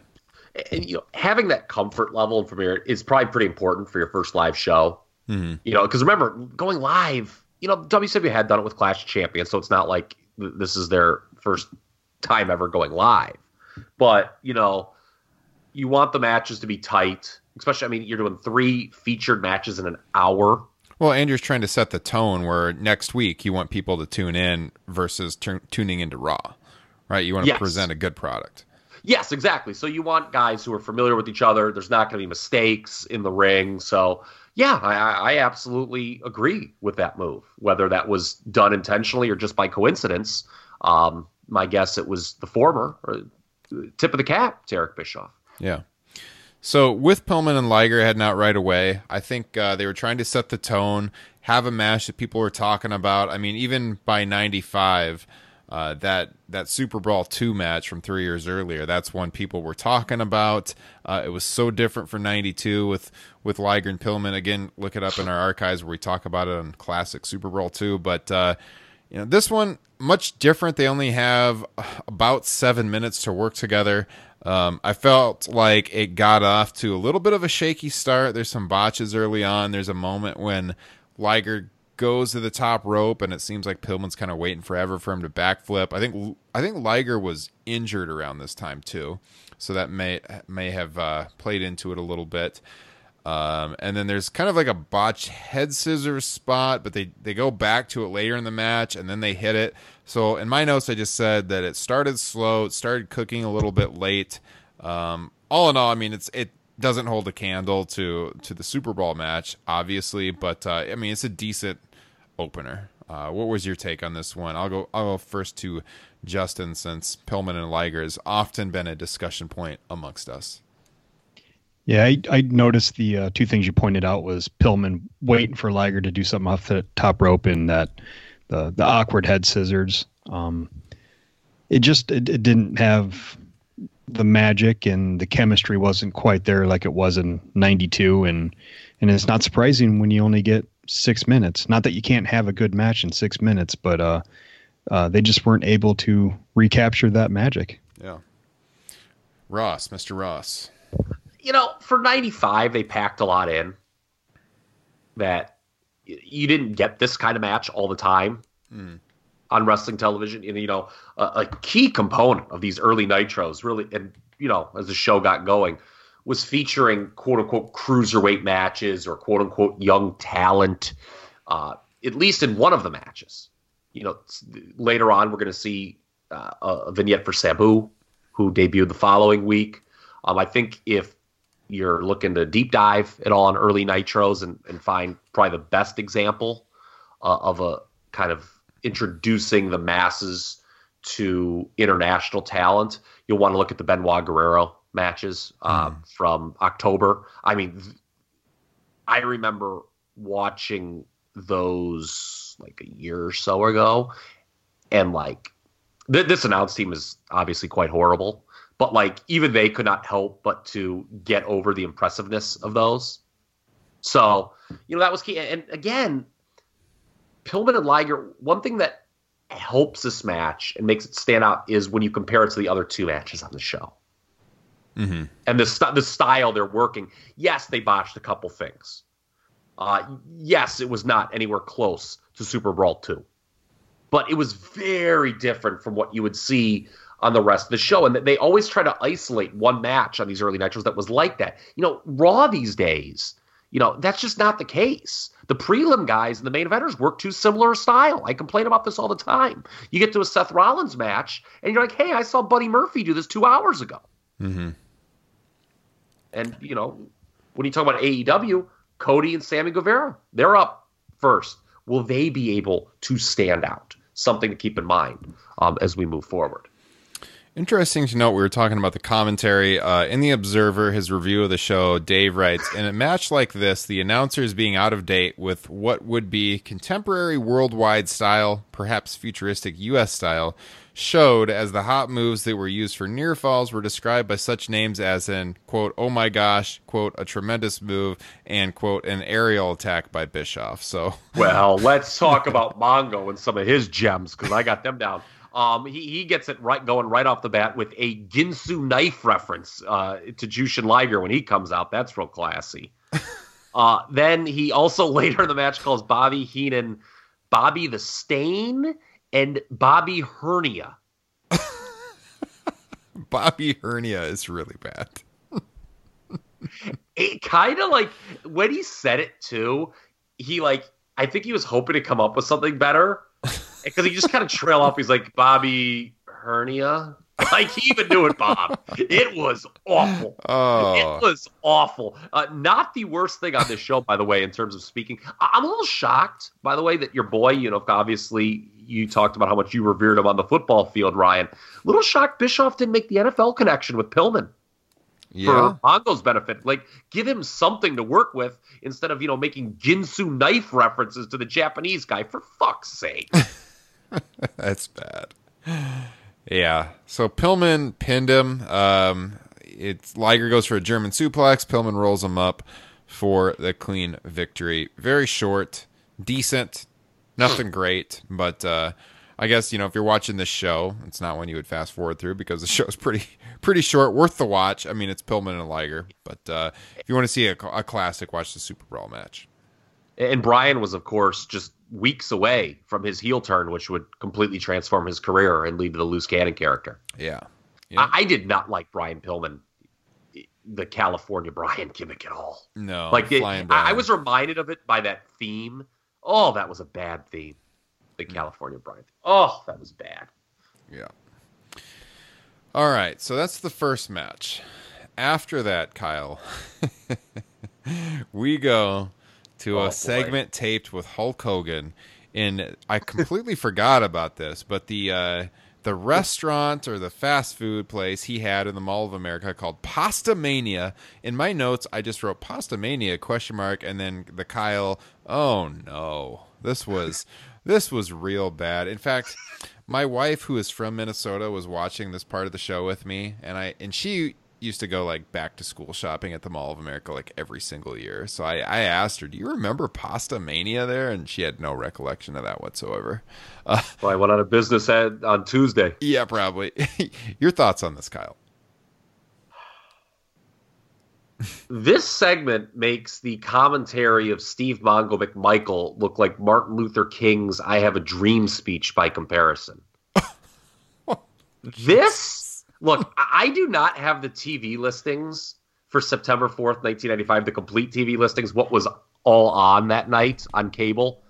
and you know, having that comfort level and familiarity is probably pretty important for your first live show. Mm-hmm. You know, because remember, going live, you know, WCW had done it with Clash of Champions, so it's not like this is their first time ever going live. But you know, you want the matches to be tight, especially. I mean, you're doing three featured matches in an hour. Well, Andrew's trying to set the tone where next week you want people to tune in versus tu- tuning into Raw, right? You want to Yes. present a good product. Yes, exactly. So you want guys who are familiar with each other. There's not going to be mistakes in the ring. So yeah, I, I absolutely agree with that move. Whether that was done intentionally or just by coincidence, um, my guess it was the former. Or tip of the cap to Eric Bischoff. Yeah. So with Pillman and Liger heading out right away, I think uh, they were trying to set the tone, have a match that people were talking about. I mean, even by '95, uh, that that Super Brawl two match from three years earlier, that's one people were talking about. Uh, it was so different for '92 with with Liger and Pillman. Again, look it up in our archives where we talk about it on classic Super Brawl two. But uh, you know, this one much different. They only have about seven minutes to work together. Um, I felt like it got off to a little bit of a shaky start. There's some botches early on. There's a moment when Liger goes to the top rope, and it seems like Pillman's kind of waiting forever for him to backflip. I think I think Liger was injured around this time too, so that may may have uh, played into it a little bit. Um, and then there's kind of like a botched head scissors spot, but they, they go back to it later in the match and then they hit it. So in my notes, I just said that it started slow, it started cooking a little bit late. Um, all in all, I mean, it's it doesn't hold a candle to to the Super Brawl match, obviously, but uh, I mean, it's a decent opener. Uh, what was your take on this one? I'll go. I'll go first to Justin, since Pillman and Liger has often been a discussion point amongst us. Yeah, I, I noticed the uh, two things you pointed out was Pillman waiting for Liger to do something off the top rope and that the the awkward head scissors. Um, it just it, it didn't have the magic and the chemistry wasn't quite there like it was in '92, and and it's not surprising when you only get six minutes. Not that you can't have a good match in six minutes, but uh, uh, they just weren't able to recapture that magic. Yeah. Ross, Mr. Ross. you know, for 95, they packed a lot in that you didn't get this kind of match all the time on wrestling television. And, you know, a, a key component of these early Nitros, really, and, you know, as the show got going, was featuring quote unquote cruiserweight matches or quote unquote young talent, uh, at least in one of the matches. You know, later on, we're going to see uh, a vignette for Sabu, who debuted the following week. Um, I think if you're looking to deep dive at all on early nitros and, and find probably the best example uh, of a kind of introducing the masses to international talent, you'll want to look at the Benoit Guerrero matches um, from October. I mean, I remember watching those like a year or so ago, and like th- this announce team is obviously quite horrible, but like even they could not help but to get over the impressiveness of those. So you know that was key. And again, Pillman and Liger. One thing that helps this match and makes it stand out is when you compare it to the other two matches on the show. Mm-hmm. And the st- the style they're working. Yes, they botched a couple things. Uh, yes, it was not anywhere close to Super Brawl two, but it was very different from what you would see on the rest of the show. And they always try to isolate one match on these early nitros that was like that. You know, Raw these days, you know, that's just not the case. The prelim guys and the main eventers work too similar style. I complain about this all the time. You get to a Seth Rollins match, and you're like, hey, I saw Buddy Murphy do this two hours ago. Mm-hmm. And you know, when you talk about AEW, Cody and Sammy Guevara, they're up first. Will they be able to stand out? Something to keep in mind um, as we move forward. Interesting to note, we were talking about the commentary. Uh, in The Observer, his review of the show, Dave writes In a match like this, the announcers being out of date with what would be contemporary worldwide style, perhaps futuristic U.S. style, showed as the hot moves that were used for near falls were described by such names as in, quote, oh my gosh, quote, a tremendous move, and, quote, an aerial attack by Bischoff. So, Well, let's talk about Mongo and some of his gems because I got them down. Um, he, he gets it right going right off the bat with a Ginsu knife reference uh, to Jushin Liger when he comes out. That's real classy. uh, then he also later in the match calls Bobby Heenan Bobby the Stain and Bobby Hernia. Bobby Hernia is really bad. it kind of like when he said it too, he like I think he was hoping to come up with something better because he just kind of trail off. He's like Bobby hernia. Like he even knew it, Bob. It was awful. Oh. It was awful. Uh, not the worst thing on this show, by the way, in terms of speaking. I- I'm a little shocked, by the way, that your boy, you know, obviously you talked about how much you revered him on the football field, Ryan. Little shocked Bischoff didn't make the NFL connection with Pillman Yeah. for Mongo's benefit. Like, give him something to work with instead of, you know, making Ginsu knife references to the Japanese guy, for fuck's sake. That's bad. Yeah. So Pillman pinned him. Um, it's Liger goes for a German suplex. Pillman rolls him up for the clean victory. Very short, decent, nothing great, but uh, I guess you know if you're watching this show, it's not one you would fast forward through because the show's pretty pretty short, worth the watch. I mean, it's Pillman and Liger, but uh, if you want to see a, a classic, watch the Super Brawl match. And Brian was, of course, just weeks away from his heel turn, which would completely transform his career and lead to the loose cannon character. Yeah. Yeah. I, I did not like Brian Pillman, the California Brian gimmick at all. No, like it, I, I was reminded of it by that theme. Oh, that was a bad theme. The Hmm. California Brian. Oh, that was bad. Yeah. All right, so that's the first match. After that, Kyle, we go to Oh, boy. a segment taped with Hulk Hogan, and I completely forgot about this, but the uh, the restaurant or the fast food place he had in the Mall of America called Pasta Mania. In my notes, I just wrote Pasta Mania question mark, and then the Kyle. Oh no, this was this was real bad. In fact, my wife, who is from Minnesota, was watching this part of the show with me, and I and she used to go like back to school shopping at the Mall of America like every single year. So I, I asked her, "Do you remember Pasta Mania there?" And she had no recollection of that whatsoever. Uh, Well, I went out of business at, on Tuesday. yeah, probably. Your thoughts on this, Kyle? This segment makes the commentary of Steve Mongo McMichael look like Martin Luther King's I Have a Dream speech by comparison. this, look, I do not have the TV listings for September 4th, 1995, the complete TV listings, what was all on that night on cable.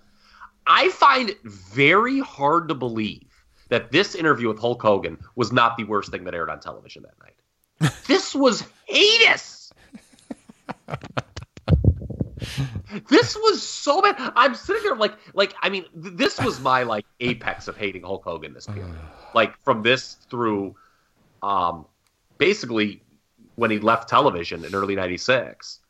I find it very hard to believe that this interview with Hulk Hogan was not the worst thing that aired on television that night. this was heinous. this was so bad. I'm sitting there like, like I mean, th- this was my like apex of hating Hulk Hogan this period. like from this through, um, basically when he left television in early '96,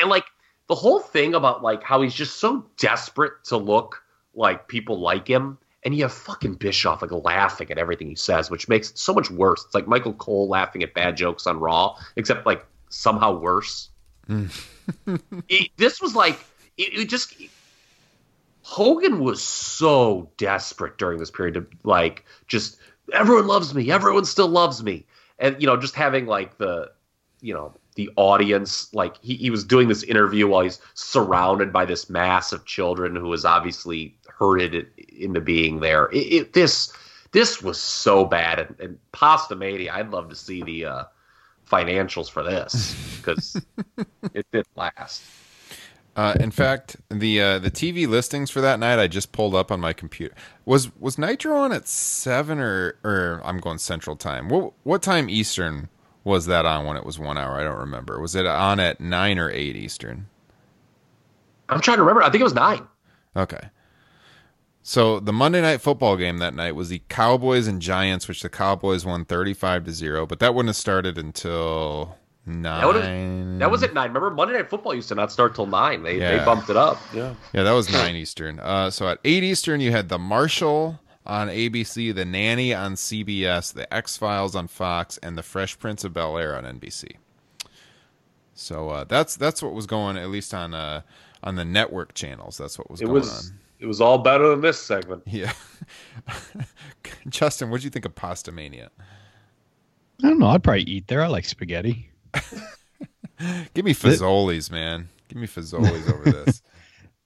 and like the whole thing about like how he's just so desperate to look like people like him. And you have fucking Bischoff like laughing at everything he says, which makes it so much worse. It's like Michael Cole laughing at bad jokes on Raw, except like somehow worse. it, this was like it, it just Hogan was so desperate during this period to like just everyone loves me, everyone still loves me, and you know just having like the you know the audience like he, he was doing this interview while he's surrounded by this mass of children who was obviously herded into being there. It, it, this this was so bad and, and Pasta Mania. I'd love to see the uh, financials for this because it didn't last. Uh, in fact, the uh, the TV listings for that night I just pulled up on my computer. Was was Nitro on at seven or or I'm going Central Time? What what time Eastern was that on when it was one hour? I don't remember. Was it on at nine or eight Eastern? I'm trying to remember. I think it was nine. Okay. So the Monday night football game that night was the Cowboys and Giants, which the Cowboys won thirty-five to zero. But that wouldn't have started until nine. that was at nine. Remember, Monday Night Football used to not start till nine. They Yeah. they bumped it up. Yeah. Yeah, that was nine Eastern. Uh, so at eight Eastern, you had the Marshall on ABC, the Nanny on CBS, the X Files on Fox, and the Fresh Prince of Bel Air on NBC. So uh, that's that's what was going at least on uh, on the network channels. That's what was It going was on. it was all better than this segment. Yeah. Justin, what do you think of Pasta Mania? I don't know. I'd probably eat there. I like spaghetti. Give me Fazoli's, man. Give me Fazoli's over this.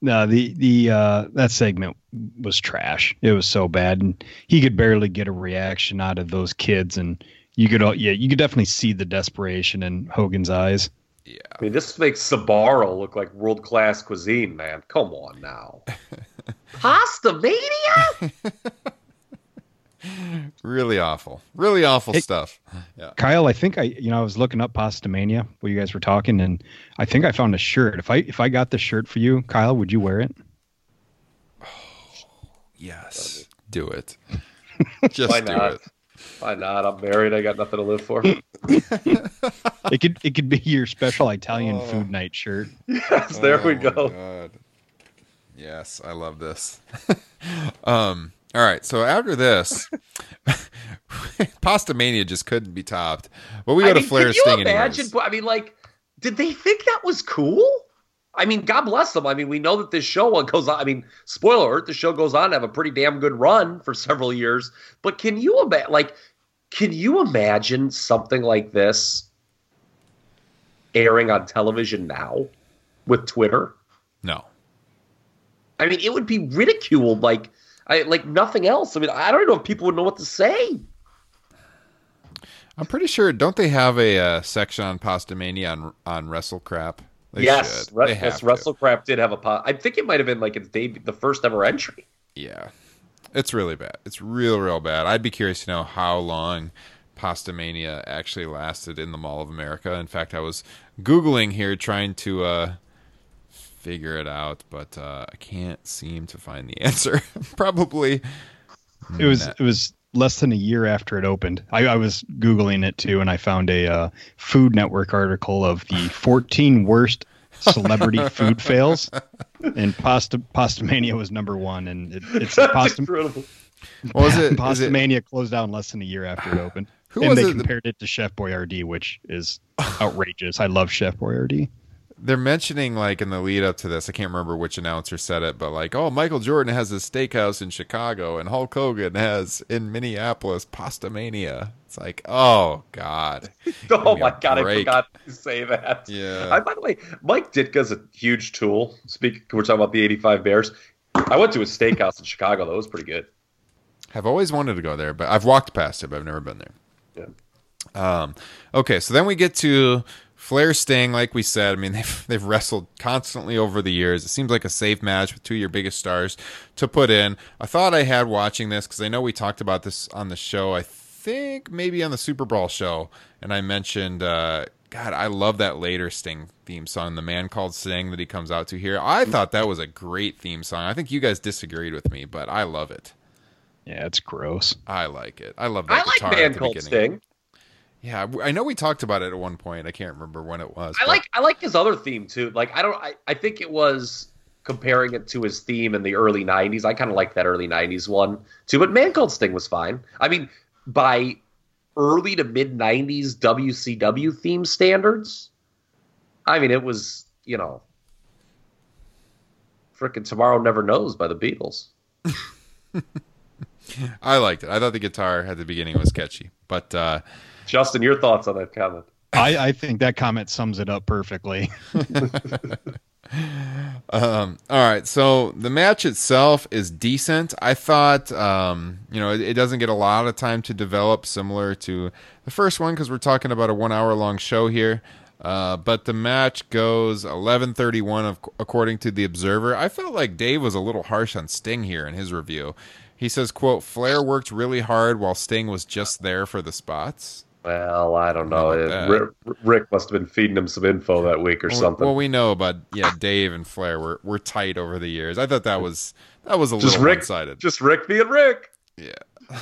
No, the the uh, that segment was trash. It was so bad, and he could barely get a reaction out of those kids. And you could, al- yeah, you could definitely see the desperation in Hogan's eyes. Yeah. I mean, this makes Sbarro look like world class cuisine, man. Come on now. Pasta mania? Really awful. Really awful Hey- stuff. Yeah. Kyle, I think I, you know, I was looking up Pastamania while you guys were talking, and I think I found a shirt. If I if I got the shirt for you, Kyle, would you wear it? Yes. Do it. Just Why do not? it. Why not? I'm married. I got nothing to live for. It could it could be your special Italian Oh. food night shirt. yes, there we Oh my go. God. Yes, I love this. um, all right, so after this, Pasta Mania just couldn't be topped. But we go I to mean, can you Sting imagine? anyways. I mean, like, did they think that was cool? I mean, God bless them. I mean, we know that this show goes on. I mean, spoiler alert: the show goes on to have a pretty damn good run for several years. But can you imagine? Like, can you imagine something like this airing on television now with Twitter? No. I mean, it would be ridiculed like I like nothing else. I mean, I don't know if people would know what to say. I'm pretty sure. Don't they have a uh, section on Pasta Mania on on Wrestle Crap? They yes. Re- yes, have to. WrestleCrap did have a pot. I think it might have been like its debut, the first ever entry. Yeah, it's really bad. It's real, real bad. I'd be curious to know how long Pasta Mania actually lasted in the Mall of America. In fact, I was googling here trying to uh, figure it out, but uh, I can't seem to find the answer. Probably. It was Nah. it was less than a year after it opened. I, I was googling it too, and I found a uh, Food Network article of the 14 worst celebrity food fails, and Pasta Pastamania was number one, and it, it's Pasta incredible. What was it? Is it Pastamania closed down less than a year after it opened. Who and was they it that- compared it to Chef Boyardee, which is outrageous. I love Chef Boyardee. They're mentioning like in the lead up to this, I can't remember which announcer said it, but like, oh, Michael Jordan has a steakhouse in Chicago, and Hulk Hogan has in Minneapolis Pasta Mania. It's like, oh god, Oh my god, I forgot to say that. Yeah. I, by the way, Mike Ditka's a huge tool. Speak. we're talking about the '85 Bears. I went to a steakhouse in Chicago. That was pretty good. I've always wanted to go there, but I've walked past it, but I've never been there. Yeah. Um, okay, so then we get to Flair Sting. Like we said, I mean they've they've wrestled constantly over the years. It seems like a safe match with two of your biggest stars to put in. I thought I had watching this because I know we talked about this on the show. I think maybe on the Super Brawl show, and I mentioned. Uh, God, I love that later Sting theme song, "The Man Called Sting" that he comes out to here. I thought that was a great theme song. I think you guys disagreed with me, but I love it. Yeah, it's gross. I like it. I love that I like guitar at Man the Called beginning. Sting. Yeah, I know we talked about it at one point. I can't remember when it was. I but- like I like his other theme too. Like I don't I, I think it was comparing it to his theme in the early '90s. I kind of like that early '90s one too. But Man Called Sting was fine. I mean, by early to mid '90s WCW theme standards, I mean it was you know, freaking Tomorrow Never Knows by the Beatles. I liked it. I thought the guitar at the beginning was catchy, but uh, Justin, your thoughts on that comment? I, I think that comment sums it up perfectly. Um, all right, so the match itself is decent. I thought, um, you know, it, it doesn't get a lot of time to develop, similar to the first one, because we're talking about a one-hour-long show here. Uh, but the match goes 11:31, of, according to the Observer. I felt like Dave was a little harsh on Sting here in his review. He says, "quote Flair worked really hard while Sting was just there for the spots." Well, I don't know. Rick must have been feeding him some info that week or Well, something. Well, we know about yeah, Dave and Flair were were tight over the years. I thought that was that was a just little Rick, one-sided. just Rick being Rick. Yeah.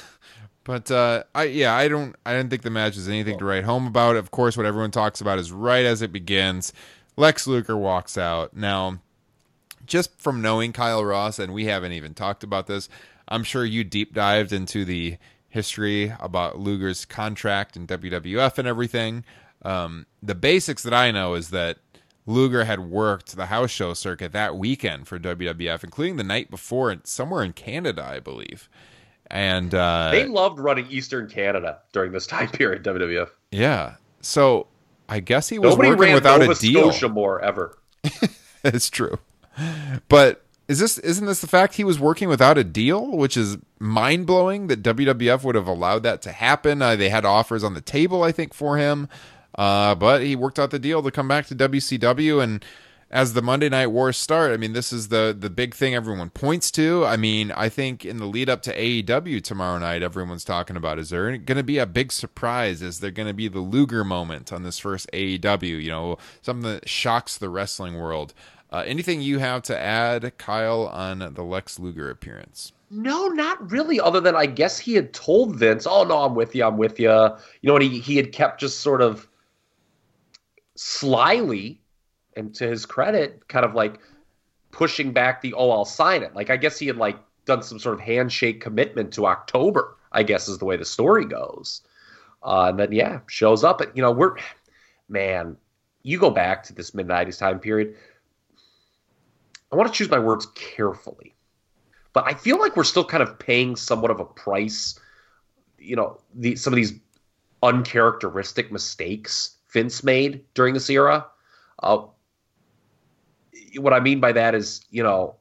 But uh, I yeah I don't I didn't think the match is anything to write home about. Of course, what everyone talks about is right as it begins, Lex Luger walks out. Now, just from knowing Kyle Ross, and we haven't even talked about this, I'm sure you deep dived into the history about Luger's contract and WWF and everything. Um, the basics that I know is that Luger had worked the house show circuit that weekend for WWF, including the night before, somewhere in Canada, I believe. And uh, They loved running Eastern Canada during this time period. WWF. yeah, so I guess he was Nobody working without Nova a deal. Scotia more ever. it's true. But is this isn't this the fact he was working without a deal, which is mind blowing that WWF would have allowed that to happen? Uh, they had offers on the table, I think, for him. Uh, but he worked out the deal to come back to WCW and as the Monday Night Wars start, I mean, this is the the big thing everyone points to. I mean, I think in the lead up to AEW tomorrow night, everyone's talking about is there going to be a big surprise? Is there going to be the Luger moment on this first AEW? You know, something that shocks the wrestling world. Uh, anything you have to add, Kyle, on the Lex Luger appearance? No, not really. Other than I guess he had told Vince, "Oh no, I'm with you. I'm with you." You know, and he he had kept just sort of slyly and to his credit, kind of like pushing back the oh I'll sign it. Like I guess he had like done some sort of handshake commitment to October. I guess is the way the story goes. Uh, and then yeah, shows up. And you know we're man, you go back to this mid '90s time period. I want to choose my words carefully, but I feel like we're still kind of paying somewhat of a price. You know, the some of these uncharacteristic mistakes Vince made during this era. Uh, what I mean by that is, you know,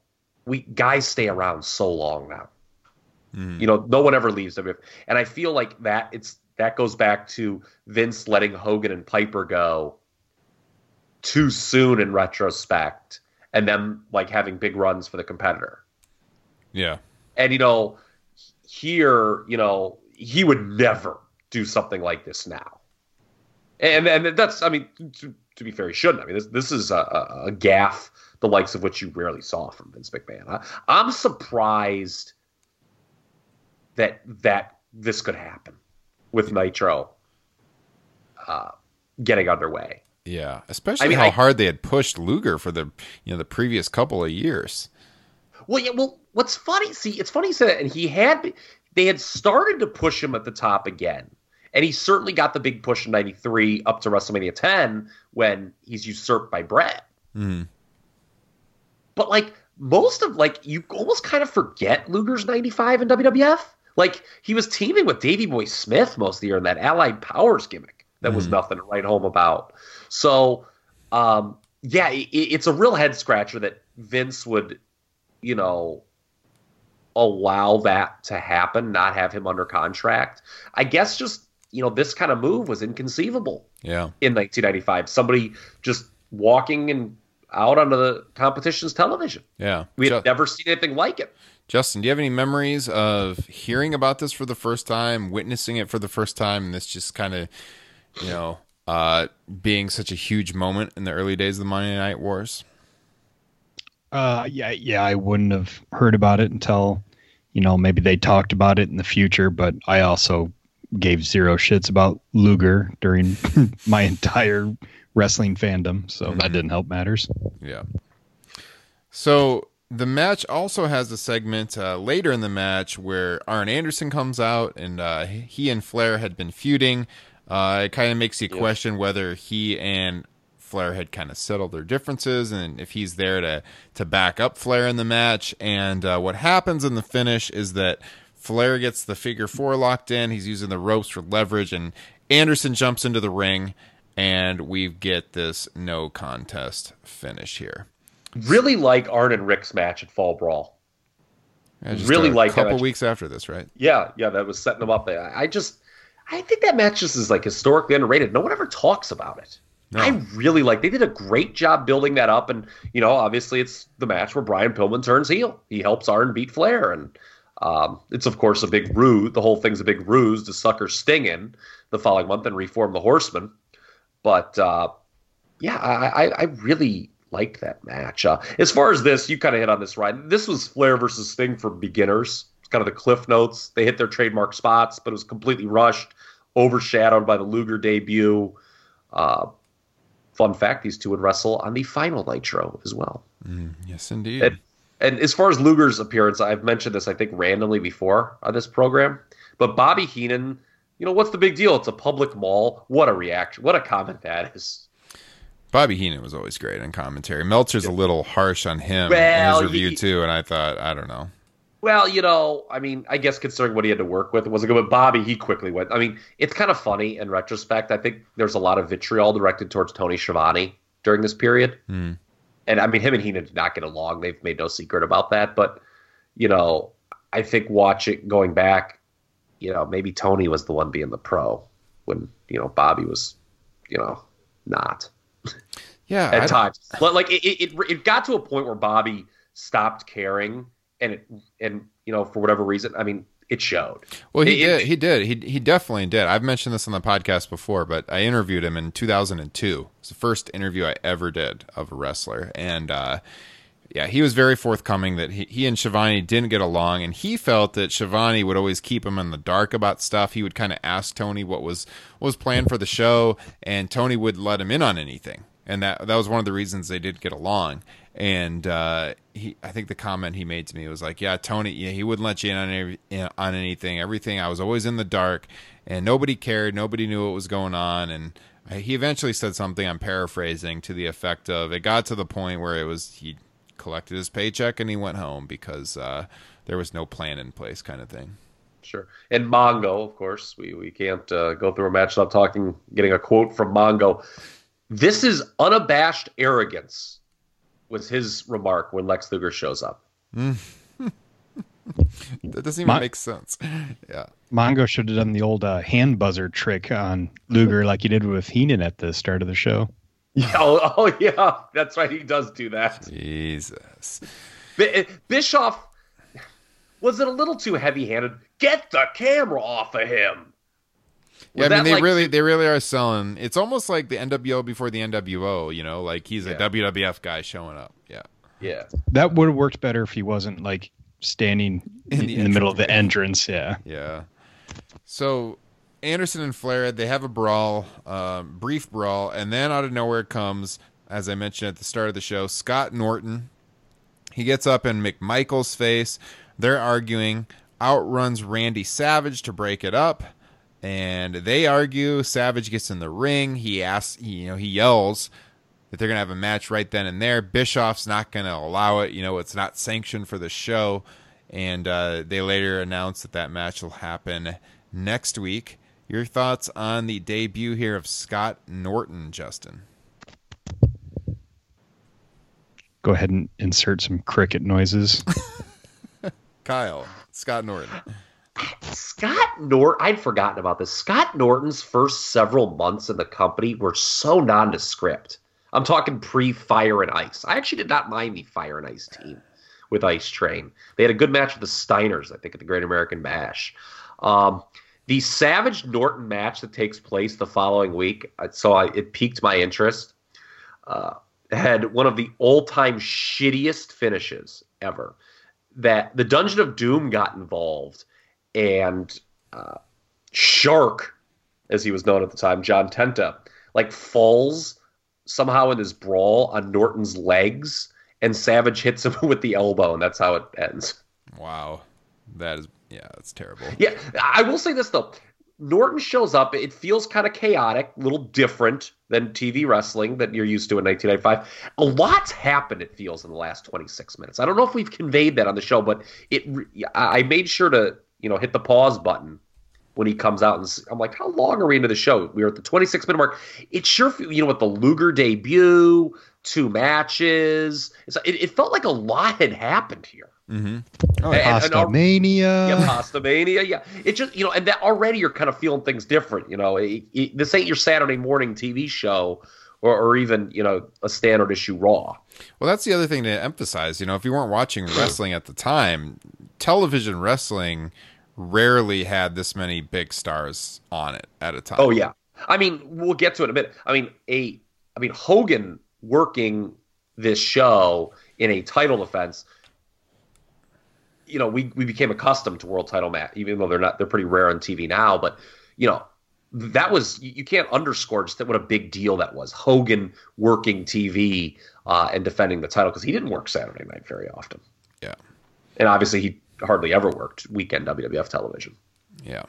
we guys stay around so long now. Mm. You know, no one ever leaves. And I feel like that it's that goes back to Vince letting Hogan and Piper go too soon in retrospect, and them like having big runs for the competitor. Yeah. And you know, here, you know, he would never do something like this now. And and that's I mean to, to be fair, he shouldn't. I mean this this is a, a, gaffe the likes of which you rarely saw from Vince McMahon. I, I'm surprised that that this could happen with Nitro uh, getting underway. Yeah, especially I mean, how I, hard they had pushed Luger for the you know the previous couple of years. Well, yeah. Well, what's funny? See, it's funny you said that, and he had they had started to push him at the top again, and he certainly got the big push in '93 up to WrestleMania 10 when he's usurped by Bret. Mm. But like most of like you almost kind of forget Luger's 95 in WWF. Like he was teaming with Davey Boy Smith most of the year in that Allied Powers gimmick that mm was nothing to write home about. So um, yeah, it, it's a real head scratcher that Vince would, you know, allow that to happen, not have him under contract. I guess just you know this kind of move was inconceivable. Yeah. In 1995, somebody just walking and out onto the competition's television. Yeah. We had never seen anything like it. Justin, do you have any memories of hearing about this for the first time, witnessing it for the first time, and this just kind of, you know, uh, being such a huge moment in the early days of the Monday Night Wars? Uh, yeah, yeah, I wouldn't have heard about it until, you know, maybe they talked about it in the future. But I also gave zero shits about Luger during my entire wrestling fandom, so mm-hmm. that didn't help matters. Yeah. So the match also has a segment uh, later in the match where Arn Anderson comes out and uh, he and Flair had been feuding. Uh, it kind of makes you question whether he and Flair had kind of settled their differences and if he's there to to back up Flair in the match. And uh, what happens in the finish is that Flair gets the figure four locked in. He's using the ropes for leverage, and Anderson jumps into the ring and we get this no contest finish here. Really like Arn and Rick's match at Fall Brawl. Yeah, really like a couple weeks after this, right? Yeah, yeah, that was setting them up. I just, I think that match just is like historically underrated. No one ever talks about it. No. I really like. They did a great job building that up, and you know, obviously, it's the match where Brian Pillman turns heel. He helps Arn beat Flair, and um, it's of course a big ruse. The whole thing's a big ruse to sucker Sting in the following month and reform the Horsemen. But uh, yeah, I, I really liked that match. Uh, as far as this, you kind of hit on this right. This was Flair versus Sting for beginners. It's kind of the cliff notes. They hit their trademark spots, but it was completely rushed, overshadowed by the Luger debut. Uh, fun fact: these two would wrestle on the final Nitro as well. Mm, yes, indeed. And, and as far as Luger's appearance, I've mentioned this I think randomly before on this program, but Bobby Heenan you know, what's the big deal? It's a public mall. What a reaction. What a comment that is. Bobby Heenan was always great in commentary. Meltzer's a little harsh on him well, in his review, he, too, and I thought, I don't know. Well, you know, I mean, I guess considering what he had to work with, it wasn't good. But Bobby, he quickly went. I mean, it's kind of funny in retrospect. I think there's a lot of vitriol directed towards Tony Schiavone during this period. Hmm. And I mean, him and Heenan did not get along. They've made no secret about that. But, you know, I think watching, going back, you know, maybe Tony was the one being the pro when, you know, Bobby was you know, not Yeah, at times. But like it, it, it got to a point where Bobby stopped caring, and it, and you know, for whatever reason, I mean, it showed. Well, he It- did. it- He did. He he definitely did. I've mentioned this on the podcast before, but I interviewed him in 2002. It's the first interview I ever did of a wrestler, and uh, yeah, he was very forthcoming that he, he and Schiavone didn't get along, and he felt that Schiavone would always keep him in the dark about stuff. He would kind of ask Tony what was what was planned for the show, and Tony would let him in on anything, and that that was one of the reasons they did get along. And uh, he, I think the comment he made to me was like, "Yeah, Tony, yeah, he wouldn't let you in on in, on anything. Everything, I was always in the dark, and nobody cared. Nobody knew what was going on." And he eventually said something. I'm paraphrasing to the effect of, "It got to the point where it was he collected his paycheck and he went home because uh, there was no plan in place, kind of thing." Sure. And Mongo, of course, we, we can't uh, go through a match without talking, getting a quote from Mongo. This is unabashed arrogance, was his remark when Lex Luger shows up. That doesn't even My- make sense. Yeah. Mongo should have done the old uh, hand buzzer trick on Luger like he did with Heenan at the start of the show. Oh, oh yeah, that's right. He does do that. Jesus. Bi- Bischoff was it a little too heavy-handed? Get the camera off of him. Yeah, I mean they like- really they really are selling. It's almost like the NWO before the NWO. You know, like he's a WWF guy showing up. Yeah. Yeah. That would have worked better if he wasn't like standing In in, the the, middle of the entrance. Yeah. Yeah. So Anderson and Flair, they have a brawl, um, brief brawl, and then out of nowhere comes, as I mentioned at the start of the show, Scott Norton. He gets up in McMichael's face. They're arguing, outruns Randy Savage to break it up, and they argue. Savage gets in the ring. He asks, you know, he yells that they're gonna have a match right then and there. Bischoff's not gonna allow it. You know, it's not sanctioned for the show, and uh, they later announce that that match will happen next week. Your thoughts on the debut here of Scott Norton, Justin? Go ahead and insert some cricket noises. Kyle, Scott Norton. Scott Norton, I'd forgotten about this. Scott Norton's first several months in the company were so nondescript. I'm talking pre Fire and Ice. I actually did not mind the Fire and Ice team with Ice Train. They had a good match with the Steiners, I think, at the Great American Bash. Um, the Savage Norton match that takes place the following week, uh, so I, it piqued my interest. Uh, had one of the all-time shittiest finishes ever. That the Dungeon of Doom got involved, and uh, Shark, as he was known at the time, John Tenta, like falls somehow in his brawl on Norton's legs, and Savage hits him with the elbow, and that's how it ends. Wow, that is yeah, that's terrible. Yeah, I will say this though. Norton shows up. It feels kind of chaotic, a little different than TV wrestling that you're used to in 1995. A lot's happened. It feels in the last 26 minutes. I don't know if we've conveyed that on the show, but it. I I made sure to you know hit the pause button when he comes out, and I'm like, how long are we into the show? We were at the 26 minute mark. It sure, you know, with the Luger debut, two matches, it's, it, it felt like a lot had happened here. Mm-hmm. Oh, And- and our- Mania. yeah, Pasta Mania. Yeah, it just you know, and that already you're kind of feeling things different. You know, It- it- this ain't your Saturday morning TV show, or, or even you know a standard issue Raw. Well, that's the other thing to emphasize. You know, if you weren't watching wrestling at the time, television wrestling rarely had this many big stars on it at a time. Oh yeah, I mean we'll get to it in a minute. I mean a, I mean Hogan working this show in a title defense. You know, we we became accustomed to world title match, even though they're not they're pretty rare on TV now. But you know, that was you you can't underscore just that what a big deal that was. Hogan working TV uh, and defending the title because he didn't work Saturday night very often, Yeah. and obviously he hardly ever worked weekend WWF television. Yeah.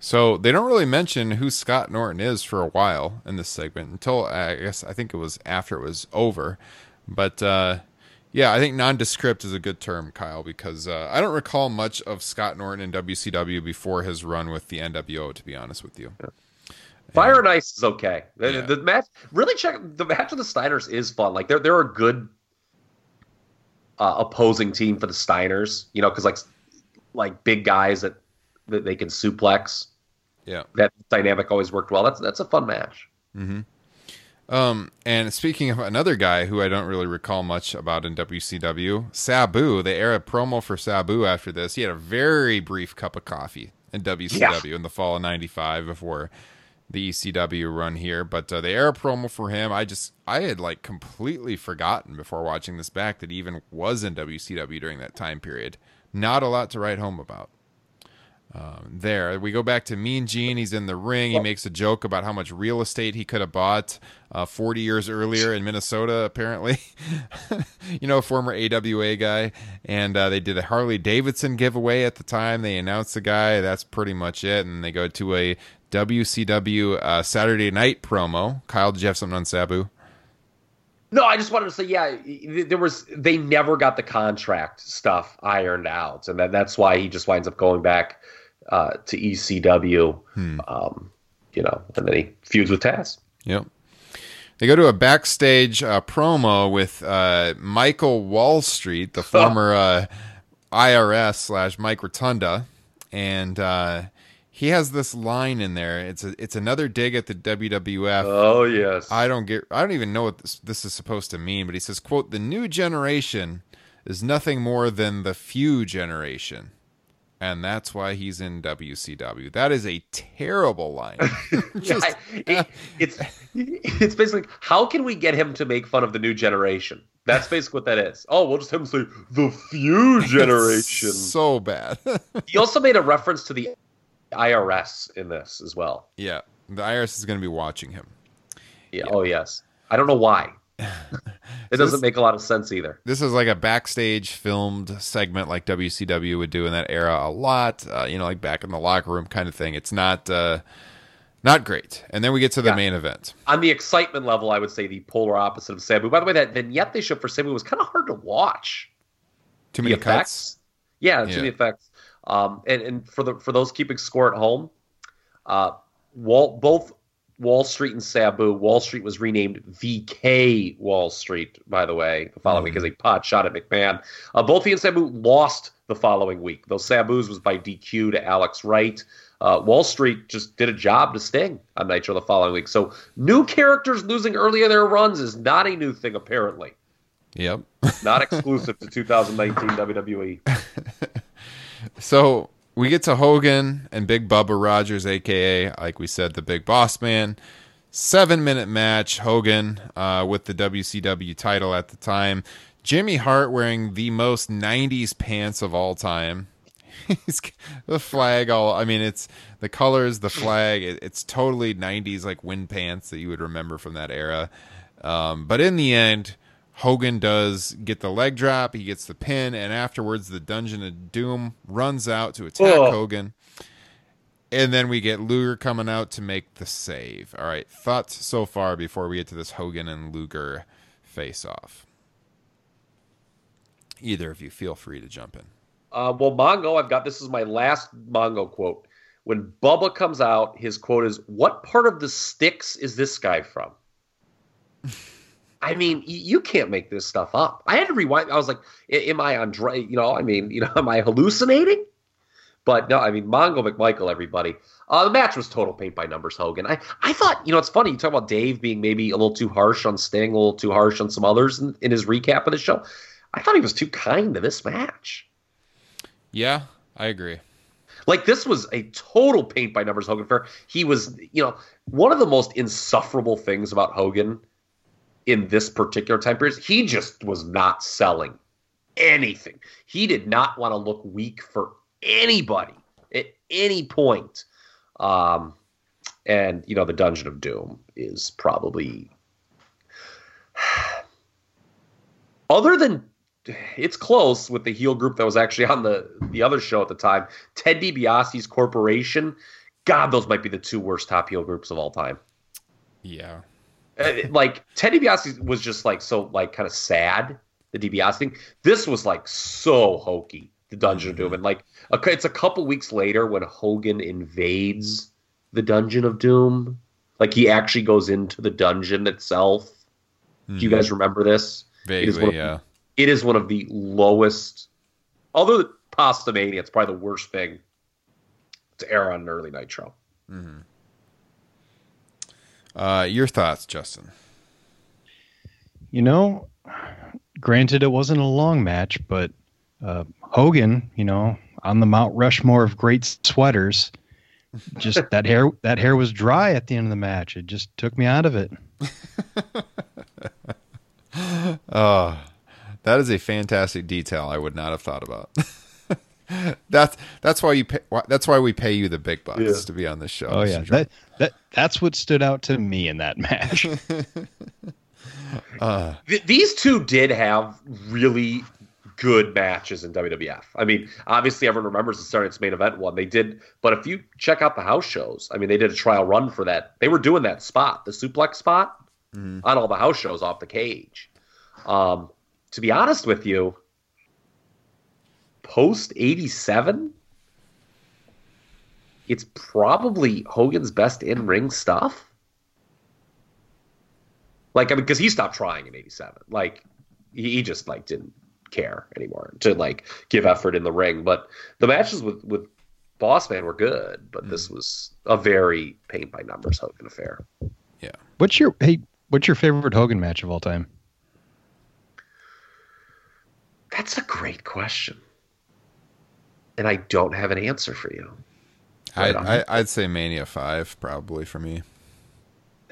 So they don't really mention who Scott Norton is for a while in this segment until I guess I think it was after it was over. But uh, yeah, I think nondescript is a good term, Kyle, because uh, I don't recall much of Scott Norton in WCW before his run with the NWO. To be honest with you, Fire and Ice is okay. The, Yeah. the match really check the match of the Steiners is fun. Like they're they're a good uh, opposing team for the Steiners. You know, because like like big guys that that they can suplex. yeah. That dynamic always worked well. That's that's a fun match. Um, and speaking of another guy who I don't really recall much about in WCW, Sabu, the a promo for Sabu after this, he had a very brief cup of coffee in WCW in the fall of 95 before the ECW run here. But uh, the era promo for him, I just, I had like completely forgotten before watching this back that he even was in WCW during that time period. Not a lot to write home about. Um, there, we go back to Mean Gene. He's in the ring. He makes a joke about how much real estate he could have bought uh, 40 years earlier in Minnesota, apparently. you know, a former AWA guy. And uh, they did a Harley Davidson giveaway at the time. They announced the guy. That's pretty much it. And they go to a WCW uh, Saturday night promo. Kyle, did you have something on Sabu? No, I just wanted to say, yeah, there was they never got the contract stuff ironed out, and that, that's why he just winds up going back uh, to ECW. Um, you know, and then he feuds with Taz. Yep. They go to a backstage uh, promo with uh, Michael Wall Street, the former uh, IRS slash Mike Rotunda, and uh, he has this line in there. It's a, it's another dig at the WWF. Oh yes, I don't get. I don't even know what this, this is supposed to mean. But he says, "quote The new generation is nothing more than the few generation." And that's why he's in WCW. That is a terrible line. Just- I- it- uh, it's it's basically how can we get him to make fun of the new generation? That's basically what that is. Oh, we'll just have him say the few generation. so bad. he also made a reference to the IRS in this as well. yeah, the IRS is going to be watching him. Yeah. Oh yes. I don't know why. It doesn't make a lot of sense either. This is like a backstage filmed segment, like WCW would do in that era a lot. Uh, you know, like back in the locker room kind of thing. It's not uh, not great. And then we get to the Yeah. main event. On the excitement level, I would say the polar opposite of Sabu. By the way, that vignette they showed for Sabu was kind of hard to watch. Too many effects. cuts. Yeah, Yeah. to the effects. Um, and, and for the for those keeping score at home, uh, Wall both Wall Street and Sabu. Wall Street was renamed VK Wall Street, by the way, the following week as a pot shot at McMahon. Uh, both he and Sabu lost the following week. though Sabu's was by DQ to Alex Wright. Uh, Wall Street just did a job to Sting on Nitro the following week. So new characters losing early in their runs is not a new thing, apparently. Yep. Not exclusive to 2019 WWE. So we get to Hogan and Big Bubba Rogers, aka, like we said, the Big Boss Man. Seven minute match. Hogan uh, with the WCW title at the time. Jimmy Hart wearing the most '90s pants of all time. He's the flag all. I mean, it's the colors, the flag. It, it's totally '90s like wind pants that you would remember from that era. Um, but in the end, Hogan does get the leg drop. He gets the pin, and afterwards, the Dungeon of Doom runs out to attack. Hogan. And then we get Luger coming out to make the save. All right, thoughts so far before we get to this Hogan and Luger face off. Either of you, feel free to jump in. Uh, well, Mongo, I've got this is my last Mongo quote. When Bubba comes out, his quote is, "What part of the sticks is this guy from?" I mean, you can't make this stuff up. I had to rewind. I was like, "Am I on? You know, I mean, you know, am I hallucinating?" But no, I mean, Mongo McMichael, everybody. Uh, the match was total paint by numbers, Hogan. I, I thought, you know, it's funny. You talk about Dave being maybe a little too harsh on Sting, a little too harsh on some others in, in his recap of the show. I thought he was too kind to this match. Yeah, I agree. Like this was a total paint by numbers Hogan fair. He was, you know, one of the most insufferable things about Hogan in this particular time period. He just was not selling anything. He did not want to look weak for anybody at any point. Um, and you know, the Dungeon of Doom is probably other than it's close with the heel group that was actually on the the other show at the time. Ted DiBiase's Corporation. God, those might be the two worst top heel groups of all time. Yeah. Uh, like Ted DiBiase was just like so like kind of sad. The DiBiase thing. This was like so hokey. The Dungeon of Doom, and like a, it's a couple weeks later when Hogan invades the Dungeon of Doom. Like he actually goes into the dungeon itself. Do you guys remember this? It is one Vaguely, of- yeah. it is one of the lowest. Although the Pasta Mania, it's probably the worst thing to air on an early Nitro. Uh, your thoughts, Justin? You know, granted, it wasn't a long match, but uh, Hogan, you know, on the Mount Rushmore of great sweaters, just that hair that hair was dry at the end of the match. It just took me out of it. Oh, that is a fantastic detail. I would not have thought about. that's that's why you pay, that's why we pay you the big bucks Yeah. to be on this show. Oh Mr. yeah, that that that's what stood out to me in that match. Th- these two did have really good matches in WWF. I mean, obviously everyone remembers the Stardust main event one. They did, but if you check out the house shows, I mean, they did a trial run for that. They were doing that spot, the suplex spot, on all the house shows off the cage. Um, to be honest with you, post '87, it's probably Hogan's best in ring stuff. Like, I mean, because he stopped trying in '87. Like, he, he just like didn't care anymore to like give effort in the ring. But the matches with with Boss Man were good, but this mm. was a very paint by numbers Hogan affair. Yeah. What's your hey? What's your favorite Hogan match of all time? That's a great question, and I don't have an answer for you. I, Right on. I, I'd say Mania Five probably for me.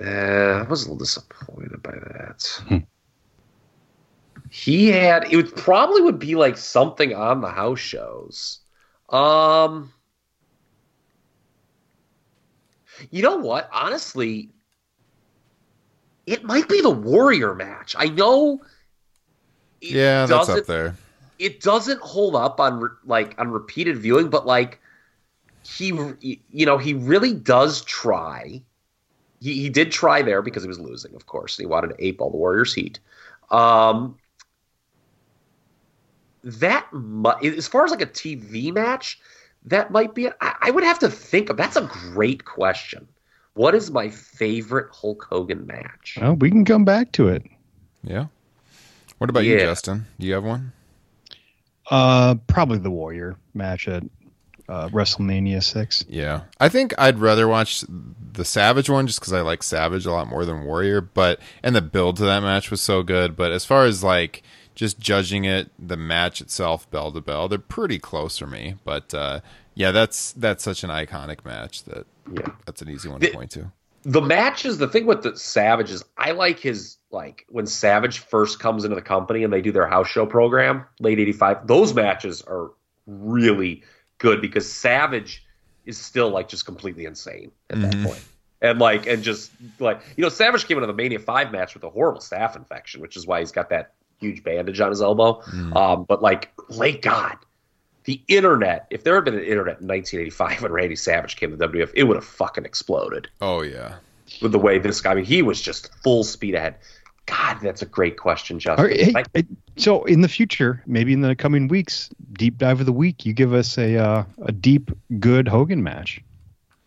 Uh, I was a little disappointed by that. he had it would probably would be like something on the house shows. Um You know what? Honestly, it might be the Warrior match. I know it yeah, that's up there. It doesn't hold up on re- like on repeated viewing but like he you know he really does try he, he did try there because he was losing of course he wanted to ape all the warriors heat um that mu- as far as like a tv match that might be it. I, I would have to think of that's a great question what is my favorite hulk hogan match Oh, we can come back to it. Yeah. What about you, Justin? Do you have one? Uh, probably the Warrior match at uh, WrestleMania six. Yeah, I think I'd rather watch the Savage one just because I like Savage a lot more than Warrior. But and the build to that match was so good. But as far as like just judging it, the match itself, bell to bell, they're pretty close for me. But uh, yeah, that's that's such an iconic match that Yeah. that's an easy one to The- point to. The matches the thing with the savage is i like his like when savage first comes into the company and they do their house show program late 85 those matches are really good because savage is still like just completely insane at that point. And like and just like you know savage came into the mania 5 match with a horrible staph infection which is why he's got that huge bandage on his elbow. Um, but like late god the internet if there had been an internet in 1985 when randy savage came to wf it would have fucking exploded Oh yeah, with the way this guy. I mean, he was just full speed ahead. God, that's a great question, Justin. All right, hey, Like, hey, so in the future, maybe in the coming weeks, deep dive of the week, you give us a uh, a deep, good Hogan match.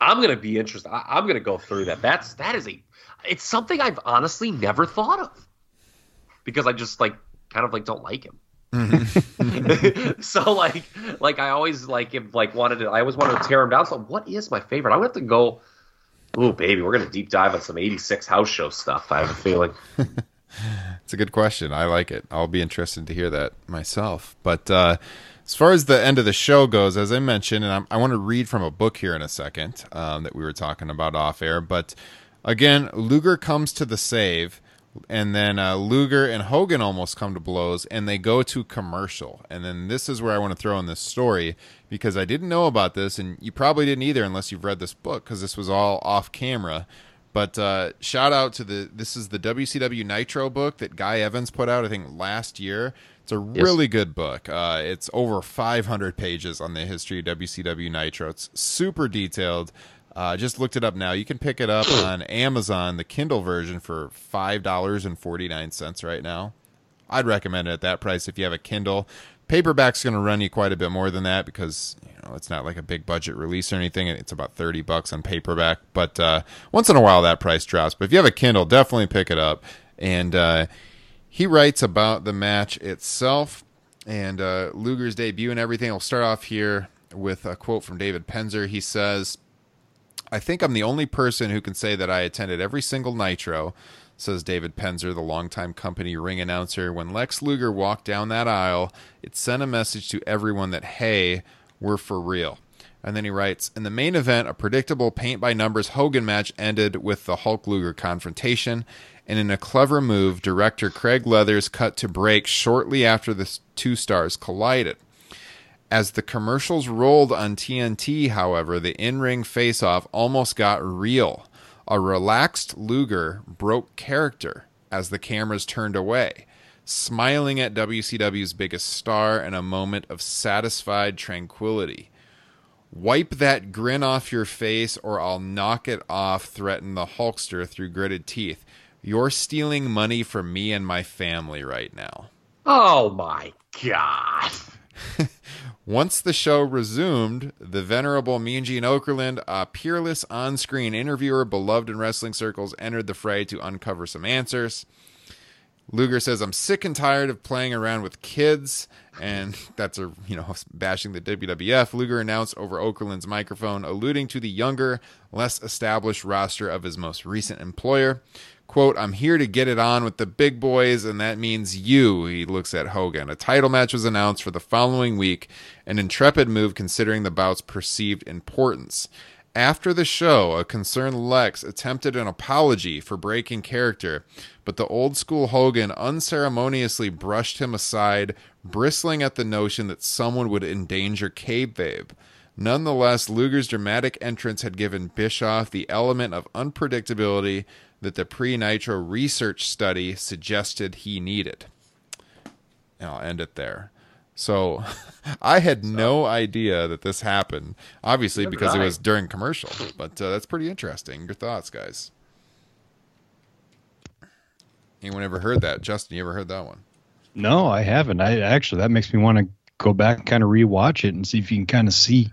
I'm gonna be interested. I, I'm gonna go through that. That's that is a. It's something I've honestly never thought of because I just like kind of like don't like him. so like like I always like if like wanted to I always wanted to tear him down. So what is my favorite? I would have to go. Oh baby, we're gonna deep dive on some '86 house show stuff. I have a feeling. it's a good question. I like it. I'll be interested to hear that myself. But uh, as far as the end of the show goes, as I mentioned, and I'm, I want to read from a book here in a second um, that we were talking about off air. But again, Luger comes to the save, and then uh, Luger and Hogan almost come to blows, and they go to commercial. And then this is where I want to throw in this story because I didn't know about this, and you probably didn't either unless you've read this book because this was all off camera. But uh, shout out to the this is the WCW Nitro book that Guy Evans put out I think last year. It's a really good book. Uh, it's over 500 pages on the history of WCW Nitro. It's super detailed. Uh, just looked it up now. You can pick it up on Amazon, the Kindle version, for five dollars and forty nine cents right now. I'd recommend it at that price if you have a Kindle. Paperback's going to run you quite a bit more than that because you know it's not like a big budget release or anything. It's about thirty bucks on paperback, but uh, once in a while that price drops. But if you have a Kindle, definitely pick it up. And uh, he writes about the match itself and uh, Luger's debut and everything. I'll start off here with a quote from David Penzer. He says. I think I'm the only person who can say that I attended every single Nitro, says David Penzer, the longtime company ring announcer. When Lex Luger walked down that aisle, it sent a message to everyone that, hey, we're for real. And then he writes In the main event, a predictable paint by numbers Hogan match ended with the Hulk Luger confrontation. And in a clever move, director Craig Leathers cut to break shortly after the two stars collided. As the commercials rolled on TNT, however, the in ring face off almost got real. A relaxed Luger broke character as the cameras turned away, smiling at WCW's biggest star in a moment of satisfied tranquility. Wipe that grin off your face or I'll knock it off, threatened the Hulkster through gritted teeth. You're stealing money from me and my family right now. Oh my god. Once the show resumed, the venerable Mean Gene Okerlund, a peerless on screen interviewer beloved in wrestling circles, entered the fray to uncover some answers. Luger says, I'm sick and tired of playing around with kids. And that's a, you know, bashing the WWF. Luger announced over Okerlund's microphone, alluding to the younger, less established roster of his most recent employer. Quote, I'm here to get it on with the big boys, and that means you, he looks at Hogan. A title match was announced for the following week, an intrepid move considering the bout's perceived importance. After the show, a concerned Lex attempted an apology for breaking character, but the old school Hogan unceremoniously brushed him aside, bristling at the notion that someone would endanger kayfabe. Nonetheless, Luger's dramatic entrance had given Bischoff the element of unpredictability that the pre Nitro research study suggested he needed. And I'll end it there. So I had no idea that this happened, obviously, because it was during commercial. But uh, that's pretty interesting. Your thoughts, guys? Anyone ever heard that? Justin, you ever heard that one? No, I haven't. I actually that makes me want to go back and kind of rewatch it and see if you can kind of see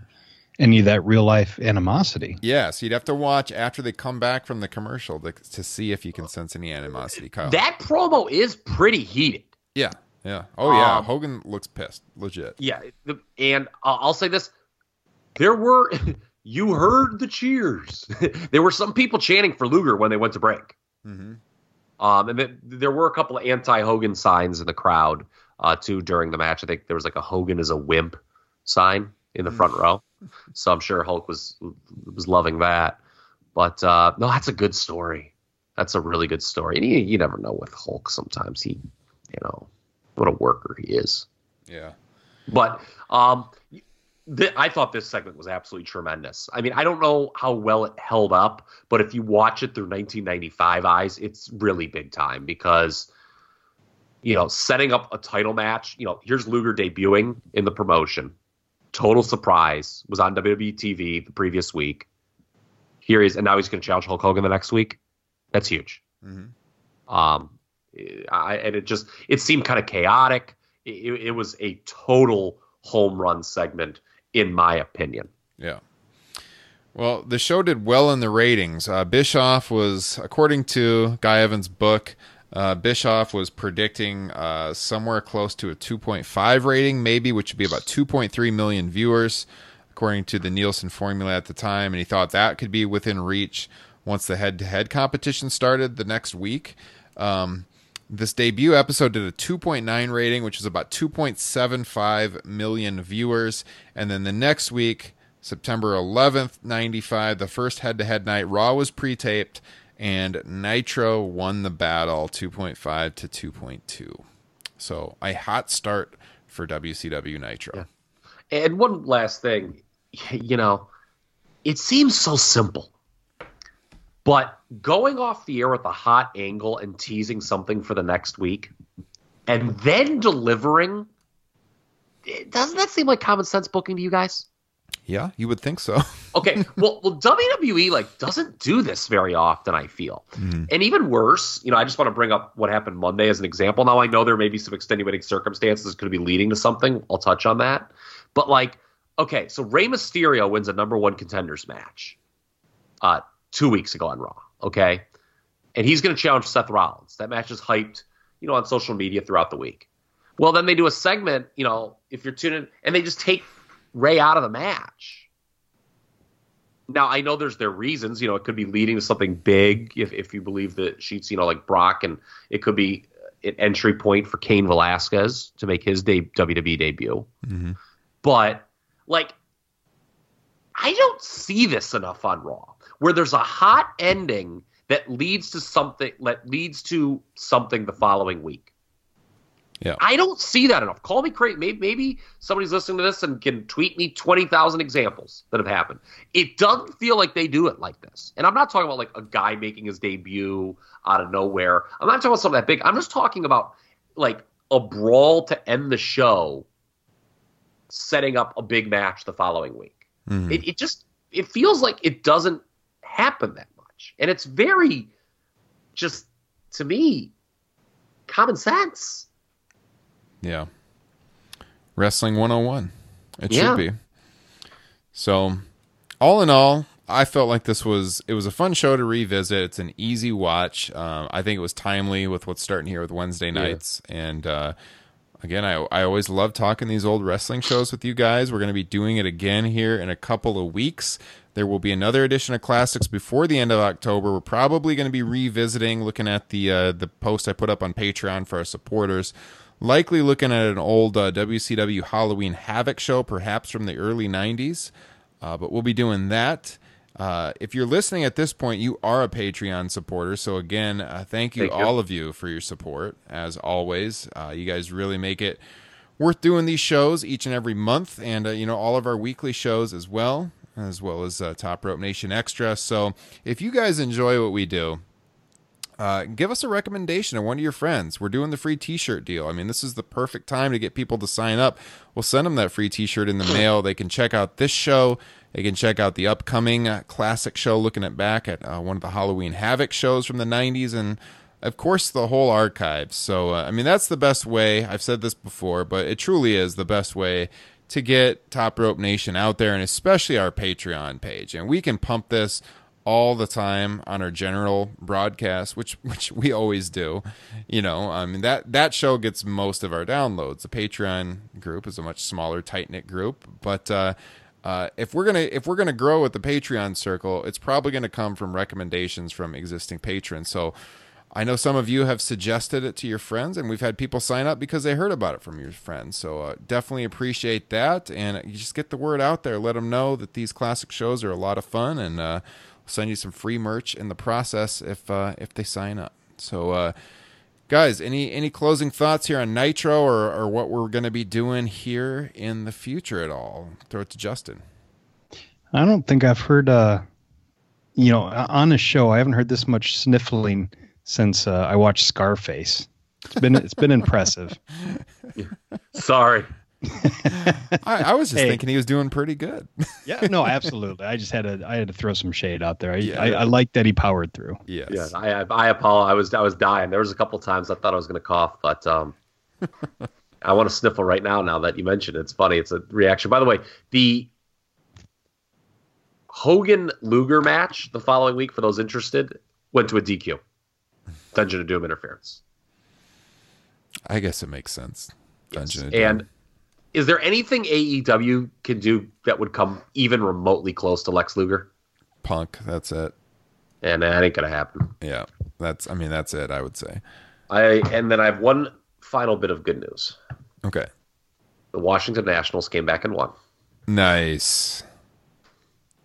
any of that real life animosity. Yes, you'd have to watch after they come back from the commercial to, to see if you can sense any animosity. Kyle. That promo is pretty heated. Yeah, yeah. Oh yeah, Um, Hogan looks pissed, legit. Yeah, the, and uh, I'll say this: there were you heard the cheers. there were some people chanting for Luger when they went to break. hmm Um, and then there were a couple of anti-Hogan signs in the crowd uh, too during the match. I think there was like a Hogan is a wimp sign in the front row. So I'm sure Hulk was was loving that. But uh, no, that's a good story. That's a really good story. And you, you never know with Hulk. Sometimes he, you know, what a worker he is. Yeah. But um, th- I thought this segment was absolutely tremendous. I mean, I don't know how well it held up, but if you watch it through 1995 eyes, it's really big time because, you know, setting up a title match. You know, here's Luger debuting in the promotion. Total surprise was on WWE TV the previous week. Here he is, and now he's going to challenge Hulk Hogan the next week. That's huge. Mhm. Um, I, and it just it seemed kind of chaotic. It, it was a total home run segment, in my opinion. Yeah. Well, the show did well in the ratings. Uh, Bischoff was, according to Guy Evans' book, uh, Bischoff was predicting uh, somewhere close to a 2.5 rating, maybe, which would be about 2.3 million viewers, according to the Nielsen formula at the time. And he thought that could be within reach once the head to head competition started the next week. Um, this debut episode did a 2.9 rating, which is about 2.75 million viewers. And then the next week, September 11th, 95, the first head to head night, Raw was pre taped, and Nitro won the battle 2.5 to 2.2. So a hot start for WCW Nitro. And one last thing, you know, it seems so simple, but going off the air with a hot angle and teasing something for the next week, and then delivering, eh, doesn't that seem like common sense booking to you guys? Yeah, you would think so. Okay, well, well, WWE like doesn't do this very often. I feel, and even worse, you know, I just want to bring up what happened Monday as an example. Now I know there may be some extenuating circumstances could be leading to something. I'll touch on that, but like, okay, so Rey Mysterio wins a number one contenders match, uh, two weeks ago on Raw. Okay, and he's going to challenge Seth Rollins. That match is hyped, you know, on social media throughout the week. Well, then they do a segment, you know, if you're tuning, and they just take Rey out of the match Now I know there's their reasons. You know, it could be leading to something big if if you believe the sheets. You know, like Brock, and it could be an entry point for Cain Velasquez to make his de- WWE debut. Mm-hmm. But like, I don't see this enough on Raw, where there's a hot ending that leads to something that leads to something the following week. Yeah. I don't see that enough. Call me crazy. Maybe, maybe somebody's listening to this and can tweet me 20,000 examples that have happened. It doesn't feel like they do it like this. And I'm not talking about like a guy making his debut out of nowhere. I'm not talking about something that big. I'm just talking about like a brawl to end the show, setting up a big match the following week. Mhm. It, it just it feels like it doesn't happen that much. And it's very just to me common sense. Yeah. Wrestling 101. It Yeah. should be. So, all in all, I felt like this was it was a fun show to revisit. It's an easy watch. Um, I think it was timely with what's starting here with Wednesday nights. And uh, again, I I always love talking these old wrestling shows with you guys. We're going to be doing it again here in a couple of weeks. There will be another edition of classics before the end of October. We're probably going to be revisiting, looking at the uh, the post I put up on Patreon for our supporters. Likely looking at an old uh, WCW Halloween Havoc show, perhaps from the early '90s. Uh, but we'll be doing that. Uh, if you're listening at this point, you are a Patreon supporter. So again, uh, thank you Thank you. all of you for your support. As always, uh, you guys really make it worth doing these shows each and every month, and uh, you know all of our weekly shows as well, as well as uh, Top Rope Nation Extra. So if you guys enjoy what we do, uh, give us a recommendation of one of your friends. We're doing the free T-shirt deal. I mean, this is the perfect time to get people to sign up. We'll send them that free T-shirt in the mail. They can check out this show. They can check out the upcoming uh, classic show, looking at back at uh, one of the Halloween Havoc shows from the '90s, and of course the whole archive. So, uh, I mean, that's the best way. I've said this before, but it truly is the best way to get Top Rope Nation out there, and especially our Patreon page. And we can pump this all the time on our general broadcast, which which we always do. You know, I mean that that show gets most of our downloads. The Patreon group is a much smaller, tight knit group, but uh, uh, if we're gonna if we're gonna grow with the Patreon circle, it's probably gonna come from recommendations from existing patrons. So. I know some of you have suggested it to your friends, and we've had people sign up because they heard about it from your friends. So uh, definitely appreciate that, and you just get the word out there. Let them know that these classic shows are a lot of fun, and uh, send you some free merch in the process if uh, if they sign up. So, uh, guys, any any closing thoughts here on Nitro or, or what we're going to be doing here in the future at all? Throw it to Justin. I don't think I've heard, uh, you know, on a show. I haven't heard this much sniffling since uh, I watched Scarface. It's been it's been impressive. Sorry. I, I was just Hey. thinking he was doing pretty good. Yeah, no, absolutely. I just had to I had to throw some shade out there. I Yeah. I, I like that he powered through. yes. Yeah, I I, I apologize. I was I was dying. There was a couple times I thought I was going to cough, but um, I want to sniffle right now. Now that you mentioned it, it's funny. It's a reaction. By the way, the Hogan Luger match the following week for those interested went to a DQ, Dungeon of Doom interference. I guess it makes sense. Dungeon of And Doom. Is there anything AEW can do that would come even remotely close to Lex Luger? Punk. That's it. Eh, and that ain't gonna happen. Yeah. That's. I mean, that's it. I would say. I and then I have one final bit of good news. Okay. The Washington Nationals came back and won. Nice.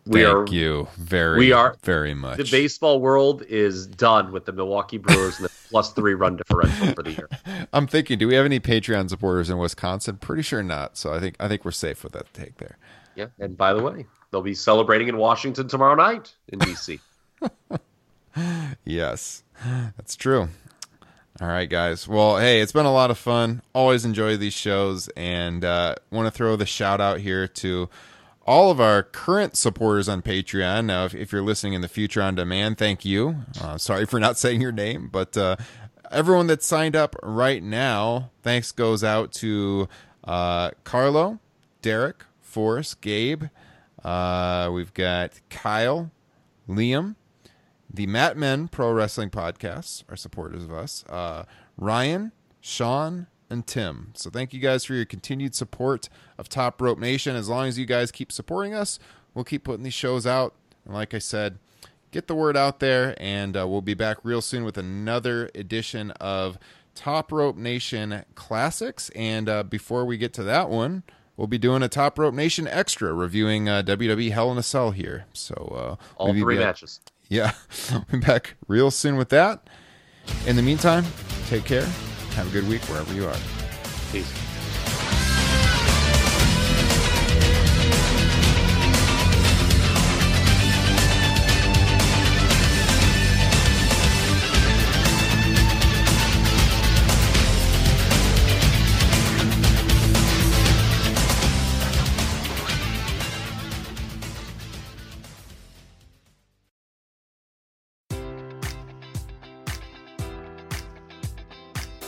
We Thank are you very. we are- very much. the baseball world is done with the Milwaukee Brewers and the plus three run differential for the year. I'm thinking, do we have any Patreon supporters in Wisconsin? Pretty sure not. So I think I think we're safe with that take there. Yeah. And by the way, they'll be celebrating in Washington tomorrow night in DC. Yes, that's true. All right, guys. Well, hey, it's been a lot of fun. Always enjoy these shows, and uh, want to throw the shout out here to all of our current supporters on Patreon. Now, if, if you're listening in the future on demand, thank you. Uh, sorry for not saying your name, but uh, everyone that's signed up right now, thanks goes out to uh, Carlo, Derek, Forrest, Gabe. Uh, we've got Kyle, Liam, the Mat Men Pro Wrestling Podcasts are supporters of us. Uh, Ryan, Sean, and Tim. So thank you guys for your continued support of Top Rope Nation. As long as you guys keep supporting us, we'll keep putting these shows out And like I said, get the word out there, and uh, we'll be back real soon with another edition of Top Rope Nation Classics. And uh, before we get to that one, we'll be doing a Top Rope Nation extra reviewing uh, WWE Hell in a Cell here. So uh, all we'll three matches. Yeah, we'll be back real soon with that. In the meantime, take care. Have a good week wherever you are. Peace.